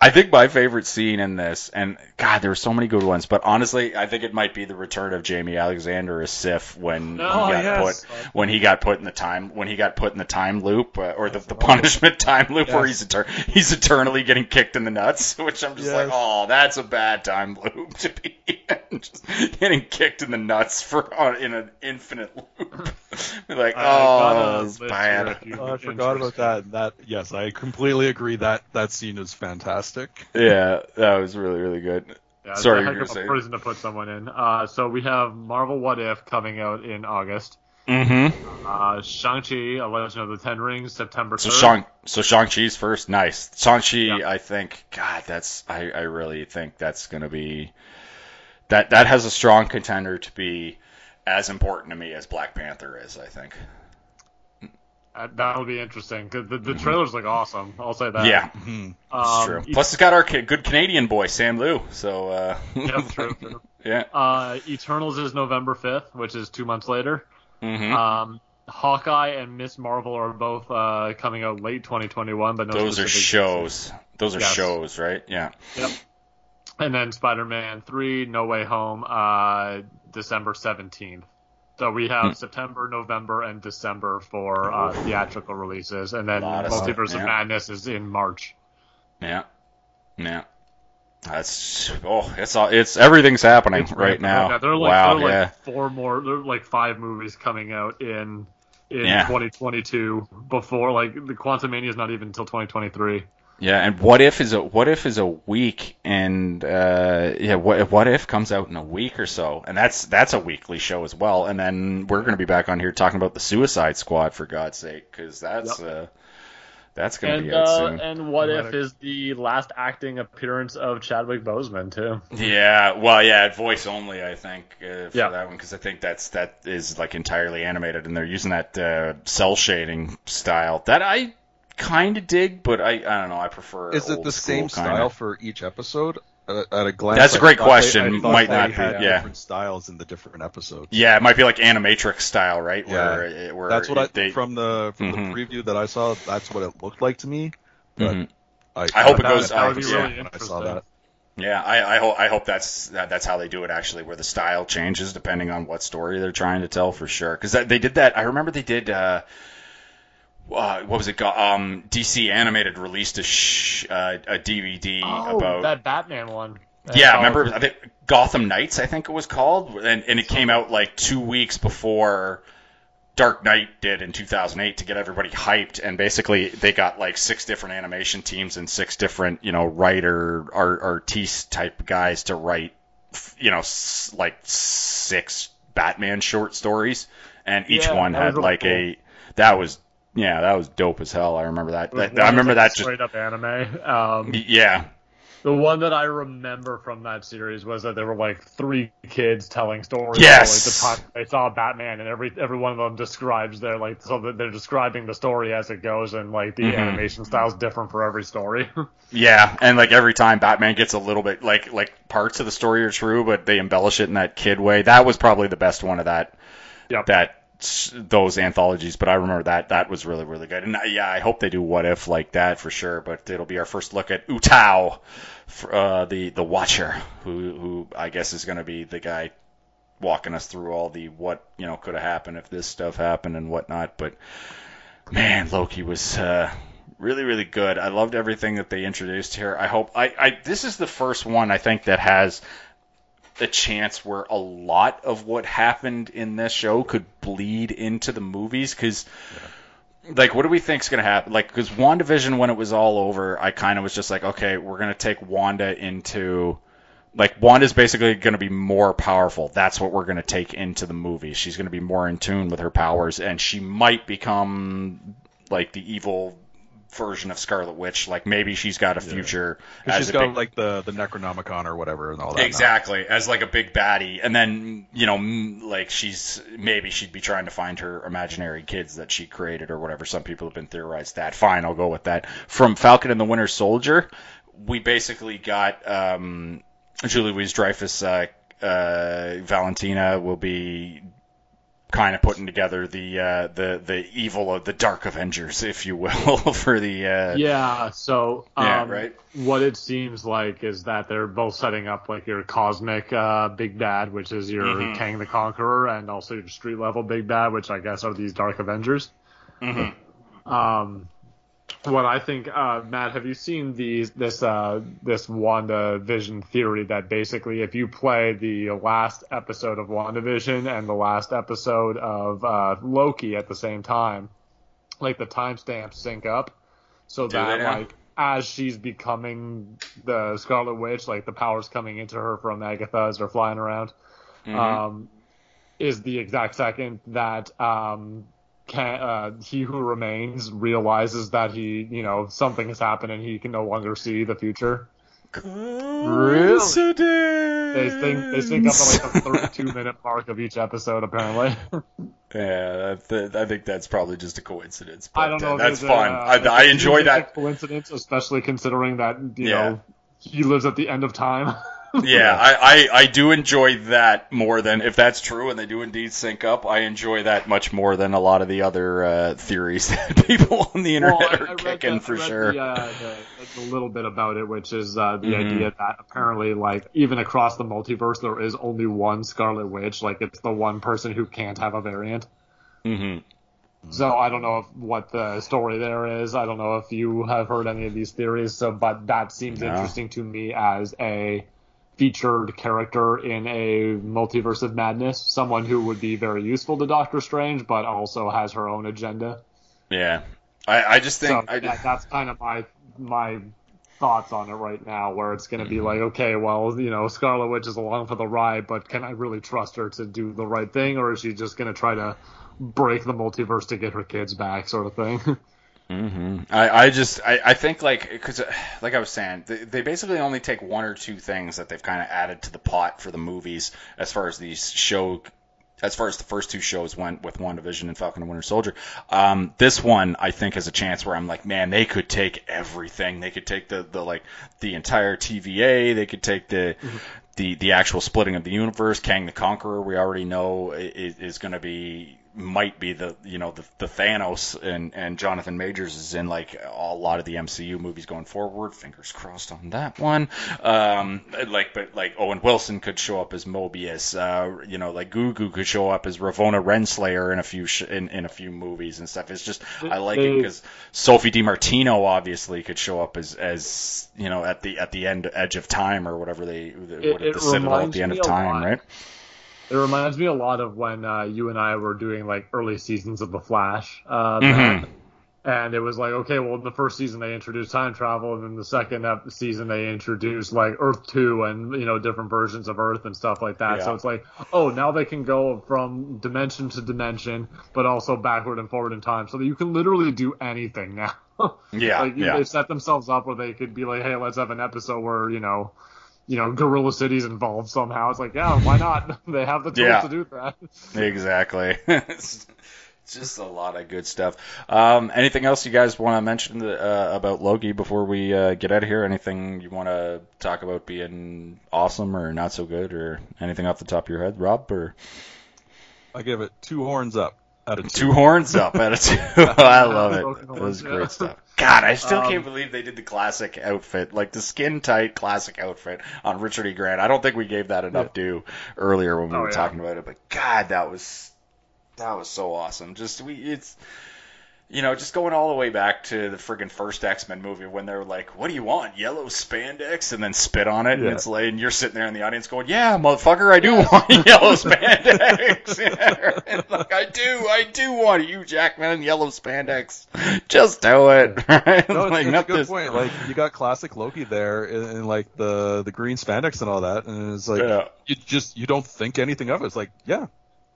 I think my favorite scene in this, and God, there were so many good ones, but honestly, I think it might be the return of Jaimie Alexander as Sif when Oh, he got yes. put when he got put in the time when he got put in the time loop uh, or the, the punishment time loop where he's etern- he's eternally getting kicked in the nuts, <laughs> which I'm just like, oh, that's a bad time loop to be. Just <laughs> getting kicked in the nuts for on, in an infinite loop. <laughs> Be like, I oh, it's list bad. here if you- Oh, I forgot about that. That yes, I completely agree. That that scene is fantastic. Yeah, that was really really good. Yeah, Sorry, it's you a heck of saying. a prison to put someone in. Uh, so we have Marvel What If coming out in August. Mm-hmm. Uh, Shang-Chi, A Legend of the Ten Rings, September 3rd. So Shang, so Shang Chi's first, nice. Shang Chi, Yeah. I think, God, that's I, I really think that's gonna be that that has a strong contender to be as important to me as Black Panther is. I think. That- That'll be interesting because the, the trailers look awesome. I'll say that. yeah, Mhm. Um, true. Plus, it's got our good Canadian boy Simu Liu. So uh, yeah, true, <laughs> true. yeah. Uh, Eternals is November fifth, which is two months later. hmm Um, Hawkeye and Miss Marvel are both uh, coming out late 2021, but no Those are specific- shows. Those are Yes. shows, right? Yeah. Yep. And then Spider-Man 3, No Way Home, uh, December 17th. So we have Hmm. September, November, and December for uh, theatrical releases, and then Lot of stuff, Multiverse yeah. of Madness is in March. Yeah. Yeah. That's oh, it's all it's everything's happening It's right now. Yeah, there are like, wow, there are yeah. like four more, there are like five movies coming out in in Yeah. 2022 before like the Quantumania is not even until 2023. Yeah, and what if is a what if is a week and uh yeah, what what if comes out in a week or so. And that's that's a weekly show as well. And then we're going to be back on here talking about the Suicide Squad for God's sake cuz that's uh that's going to And be out uh, soon. and what if Dramatic. is the last acting appearance of Chadwick Boseman too? Yeah, well, yeah, voice only, I think, uh, for Yeah. that one, because I think that's that is like entirely animated, and they're using that uh, cell shading style that I kind of dig, but I I don't know, I prefer. Is it the same kinda. style for each episode? At a glance, That's a great they- question. I Might not be, yeah. different styles in the different episodes. Yeah, it might be like animatrix style, right? Yeah. Where, it- where That's what I they, from the from Mhm. the preview that I saw. That's what it looked like to me. But Mhm. I, I hope it goes. I- be yeah. I saw that. Yeah, I, I hope I hope that's that, that's how they do it actually, where the style changes depending on what story they're trying to tell for sure. Because they did that. I remember they did. Uh, uh, what was it? called? Um, DC Animated released a sh- uh, a DVD Oh, about. that Batman one. yeah, Uh, remember I think Gotham Knights? I think it was called, and and it came out like two weeks before. Dark Knight did in 2008 to get everybody hyped, and basically they got like six different animation teams and six different, you know, writer art, artiste type guys to write, you know, s- like six Batman short stories, and each Yeah, one had like a that was yeah that was dope as hell. I remember that. That I remember that just straight up anime. Um, yeah the one that I remember from that series was that there were like three kids telling stories. Yes. About, like, the time they saw Batman, and every every one of them describes their like so that they're describing the story as it goes, and like the Mhm. animation style's different for every story. <laughs> Yeah, and like every time Batman gets a little bit like like parts of the story are true, but they embellish it in that kid way. That was probably the best one of that. Yep. That those anthologies, but I remember that that was really really good. And yeah, I hope they do what if like that for sure. But it'll be our first look at Uatu, uh, the the Watcher, who who I guess is going to be the guy walking us through all the what you know could have happened if this stuff happened and whatnot. But man, Loki was uh, really, really good. I loved everything that they introduced here. I hope I, I this is the first one I think that has a chance where a lot of what happened in this show could bleed into the movies because. Like, what do we think's gonna happen? Like, because WandaVision, when it was all over, I kind of was just like, okay, we're gonna take Wanda into, like, Wanda's basically gonna be more powerful. That's what we're gonna take into the movie. She's gonna be more in tune with her powers, and she might become like the evil version of Scarlet Witch. Like, maybe she's got a future as She's got big- like the the Necronomicon or whatever and all that. now. Exactly, as like a big baddie, and then you know, like she's maybe she'd be trying to find her imaginary kids that she created or whatever. Some people have been theorized that. Fine, I'll go with that. From Falcon and the Winter Soldier, we basically got um, Julia Louis-Dreyfus. Uh, uh, Valentina will be kind of putting together the uh, the the evil of the Dark Avengers, if you will, <laughs> for the uh, yeah. So um, Yeah, right. what it seems like is that they're both setting up like your cosmic uh, big bad, which is your Mhm. Kang the Conqueror, and also your street level big bad, which I guess are these Dark Avengers. Mhm. Um, what I think, uh, Matt, have you seen these this uh, this WandaVision theory that basically if you play the last episode of WandaVision and the last episode of uh, Loki at the same time, like the timestamps sync up, so Do that like as she's becoming the Scarlet Witch, like the powers coming into her from Agatha as they're flying around Mhm. um, is the exact second that um, can, uh, he who remains realizes that he, you know, something has happened and he can no longer see the future. They think they think up at like the 32 minute mark of each episode, apparently. Yeah, that, I think that's probably just a coincidence. But I don't know. Uh, that's there's a- I, I enjoy a that. coincidence, especially considering that you Yeah. know he lives at the end of time. <laughs> Yeah, <laughs> I, I, I do enjoy that more than if that's true and they do indeed sync up. I enjoy that much more than a lot of the other uh, theories <laughs> that people on the internet Well, I- are kicking the- for sure. The, uh, the, the little bit about it, which is uh, the Mhm. idea that apparently, like, even across the multiverse, there is only one Scarlet Witch. Like, it's the one person who can't have a variant. hmm So I don't know if, what the story there is. I don't know if you have heard any of these theories. So, but that seems No. interesting to me as a featured character in a multiverse of madness. Someone who would be very useful to Doctor Strange, but also has her own agenda. Yeah, I, I just think so I, that, that's kind of my my thoughts on it right now, where it's going to be Mm-hmm. like, okay, well, you know, Scarlet Witch is along for the ride, but can I really trust her to do the right thing, or is she just going to try to break the multiverse to get her kids back, sort of thing? <laughs> hmm I, I just I, I think like because like I was saying they, they basically only take one or two things that they've kind of added to the pot for the movies as far as these show as far as the first two shows went with WandaVision and Falcon and Winter Soldier. Um, this one I think has a chance where I'm like, man, they could take everything. They could take the, the like the entire TVA. They could take the the the actual splitting of the universe. Kang the Conqueror, we already know is, is going to be might be the you know the, the Thanos and and Jonathan Majors is in like a lot of the MCU movies going forward. Fingers crossed on that one. Um, like but like Owen Wilson could show up as Mobius. Uh, you know like Gugu could show up as Ravonna Renslayer in a few sh- in, in a few movies and stuff. It's just I like it because Sophie Di Martino obviously could show up as as you know at the at the end edge of time or whatever they the, It- what, it the Citadel at the end of time, lot. right? It reminds me a lot of when uh, you and I were doing like early seasons of The Flash. Uh, Mhm. And it was like, okay, well, the first season they introduced time travel, and then the second season they introduced like Earth Two and you know different versions of Earth and stuff like that. Yeah. So it's like, oh, now they can go from dimension to dimension, but also backward and forward in time, so that you can literally do anything now. <laughs> Yeah, like yeah. they set themselves up where they could be like, hey, let's have an episode where you know, you know, Gorilla City's involved somehow. It's like, yeah, why not? <laughs> they have the tools Yeah. to do that. <laughs> Exactly. it's <laughs> it's just a lot of good stuff. Um, anything else you guys want to mention uh, about Loki before we uh, get out of here? Anything you want to talk about being awesome or not so good, or anything off the top of your head, Rob? Or I give it two horns up out of two. two horns up out of two. I love it. That was great stuff. God, I still Um, can't believe they did the classic outfit, like the skin tight classic outfit on Richard E. Grant. I don't think we gave that enough due earlier when we Oh, were yeah. talking about it, but God, that was that was so awesome. Just we, it's you know, just going all the way back to the friggin' first X Men movie when they're like, "What do you want? Yellow spandex?" and then spit on it, and it's like, and you're sitting there in the audience going, "Yeah, motherfucker, I do want <laughs> yellow <laughs> spandex." And <laughs> like, I do, I do want you, Jackman, in yellow spandex. Just do it, right? No, it's, like, it's a good this- point. Like you got classic Loki there in like the the green spandex and all that, and it's like Yeah. you just you don't think anything of it. It's like yeah,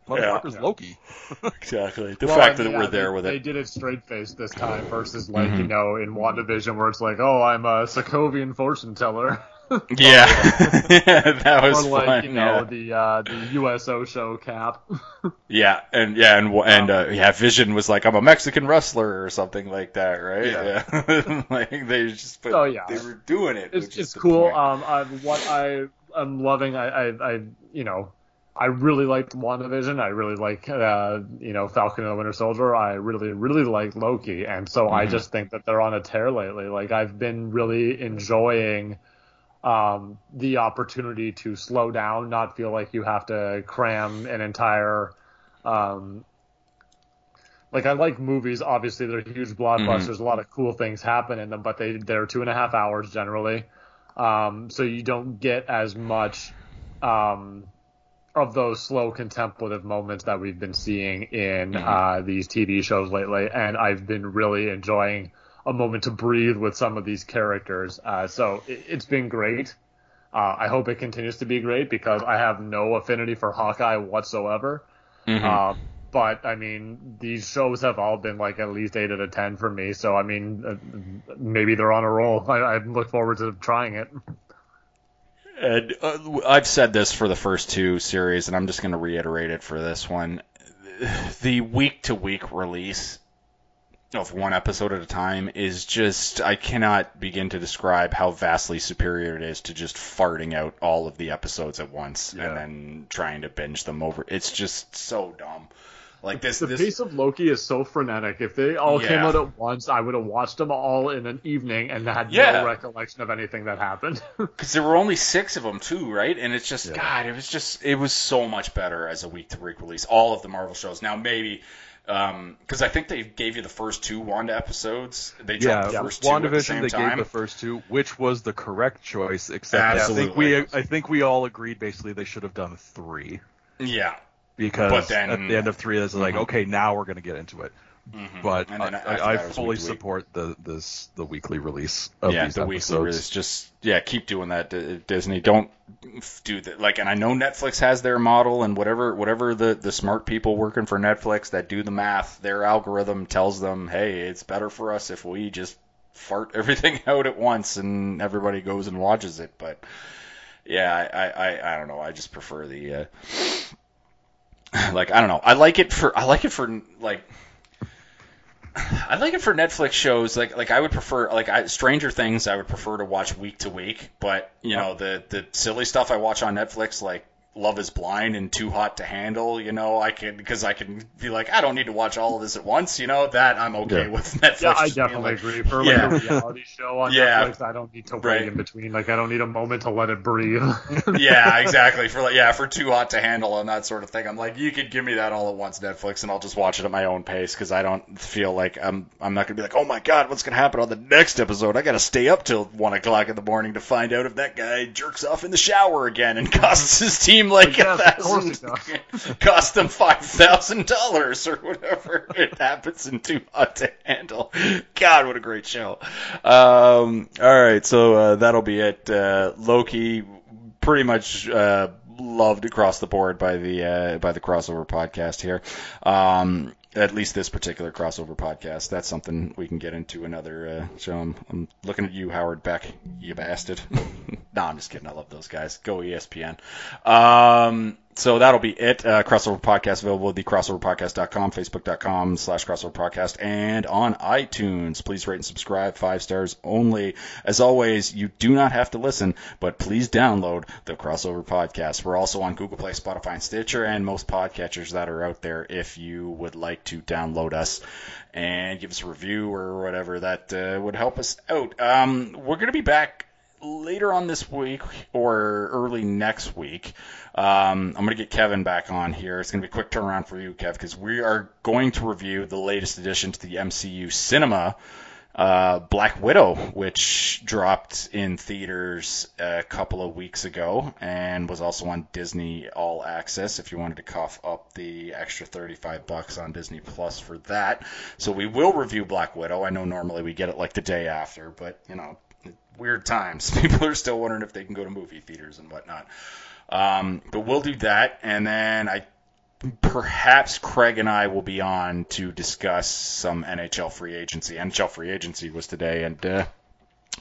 motherfucker's Yeah. Loki. <laughs> Exactly. The Well, fact and that yeah, we're there they, with it. They did it straight faced this time versus like Mhm. you know in WandaVision where it's like, oh, I'm a Sokovian fortune teller, <laughs> <laughs> Yeah, that was or like fun. you know yeah. the uh, the USO show Cap. Yeah, and yeah, and and uh, yeah, Vision was like, "I'm a Mexican wrestler" or something like that, right? Yeah. like they just, put, Oh, yeah. they were doing it. it's which is it's the cool. point. Um, I, what I am loving, I, I, I, you know, I really liked WandaVision. I really like, uh, you know, Falcon and the Winter Soldier. I really, really like Loki, and so I Mhm. just think that they're on a tear lately. Like I've been really enjoying. Um, the opportunity to slow down, not feel like you have to cram an entire, um, like I like movies. Obviously, they're huge blockbusters. A lot of cool things happen in them, but they they're two and a half hours generally. Um, so you don't get as much um, of those slow contemplative moments that we've been seeing in Mhm. uh, these TV shows lately. And I've been really enjoying a moment to breathe with some of these characters. Uh, so it, it's been great. Uh, I hope it continues to be great because I have no affinity for Hawkeye whatsoever. Mhm. Um, but I mean, these shows have all been like at least eight out of ten for me. So I mean, uh, maybe they're on a roll. <laughs> I, I look forward to trying it. And uh, I've said this for the first two series, and I'm just going to reiterate it for this one. <sighs> the week to week release of one episode at a time is just I cannot begin to describe how vastly superior it is to just farting out all of the episodes at once Yeah. and then trying to binge them over. It's just so dumb. Like this, The this pace of Loki is so frenetic. If they all came out at once, I would have watched them all in an evening and had Yeah. no recollection of anything that happened. <laughs> because there were only six of them too, right? And it's just Yeah. God, it was just it was so much better as a week to week release. All of the Marvel shows now maybe. Um, because I think they gave you the first two Wanda episodes. They dropped Yeah, the first two at the WandaVision same they time. gave the first two, which was the correct choice. Except I think we I think we all agreed basically they should have done three yeah, because But then- at the end of three it's like Mhm. okay now we're gonna get into it. But And then I, I, fully to support the this the weekly release of yeah, these the weekly episodes. release. Just yeah, keep doing that, Disney. Don't do that. Like, and I know Netflix has their model, and whatever whatever the the smart people working for Netflix that do the math, their algorithm tells them, hey, it's better for us if we just fart <laughs> everything out at once and everybody goes and watches it. But yeah, I I, I, I don't know. I just prefer the. Uh, <sighs> like I don't know. I like it for I like it for like <sighs> I like it for Netflix shows. Like like I would prefer like I, Stranger Things. I would prefer to watch week to week. But you know the the silly stuff I watch on Netflix like Love Is Blind and Too Hot to Handle. You know I can because I can be like I don't need to watch all of this at once. You know that I'm okay Yeah. with <laughs> Netflix. yeah, I definitely like, agree. For like Yeah. a reality show on Yeah. Netflix, I don't need to wait Right. in between. Like I don't need a moment to let it breathe. <laughs> yeah, exactly. For like, yeah, for too hot to handle and that sort of thing. I'm like, you could give me that all at once, Netflix, and I'll just watch it at my own pace because I don't feel like I'm. I'm not gonna be like, oh my god, what's gonna happen on the next episode? I gotta stay up till one o'clock in the morning to find out if that guy jerks off in the shower again and <laughs> costs his team like a of course he thousand, <laughs> cost them five thousand dollars or whatever it happens in Too Hot to Handle. God, what a great show! Um, all right, so uh, that'll be it. Uh, Loki, pretty much uh, loved across the board by the uh, by the crossover podcast here. Um, at least this particular crossover podcast. That's something we can get into another uh, show. I'm, I'm looking at you, Howard Beck, you bastard. <laughs> no, I'm just kidding. I love those guys. Go ESPN. Um, so that'll be it. Uh, crossover podcast available at thecrossoverpodcast.com, facebook.com slash crossover podcast, and on iTunes. Please rate and subscribe. Five stars only. As always, you do not have to listen, but please download the crossover podcast. We're also on Google Play, Spotify, and Stitcher, and most podcatchers that are out there if you would like to download us and give us a review or whatever that uh, would help us out. Um, we're going to be back later on this week or early next week. Um, I'm going to get Kevin back on here. It's going to be a quick turnaround for you, Kev, because we are going to review the latest addition to the MCU cinema, uh, Black Widow, which dropped in theaters a couple of weeks ago and was also on Disney All Access. If you wanted to cough up the extra 35 bucks on Disney Plus for that, so we will review Black Widow. I know normally we get it like the day after, but you know, weird times. <laughs> People are still wondering if they can go to movie theaters and whatnot. Um, but we'll do that, and then I perhaps Craig and I will be on to discuss some NHL free agency. NHL free agency was today, and uh,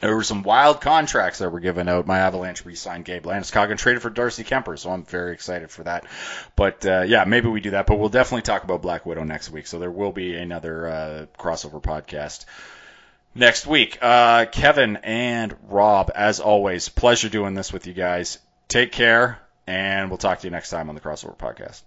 there were some wild contracts that were given out. My Avalanche re-signed Gabe Landeskog and traded for Darcy Kuemper, so I'm very excited for that. But uh, yeah, maybe we do that. But we'll definitely talk about Black Widow next week. So there will be another uh, crossover podcast next week. Uh, Kevin and Rob, as always, pleasure doing this with you guys. Take care, and we'll talk to you next time on the crossover podcast.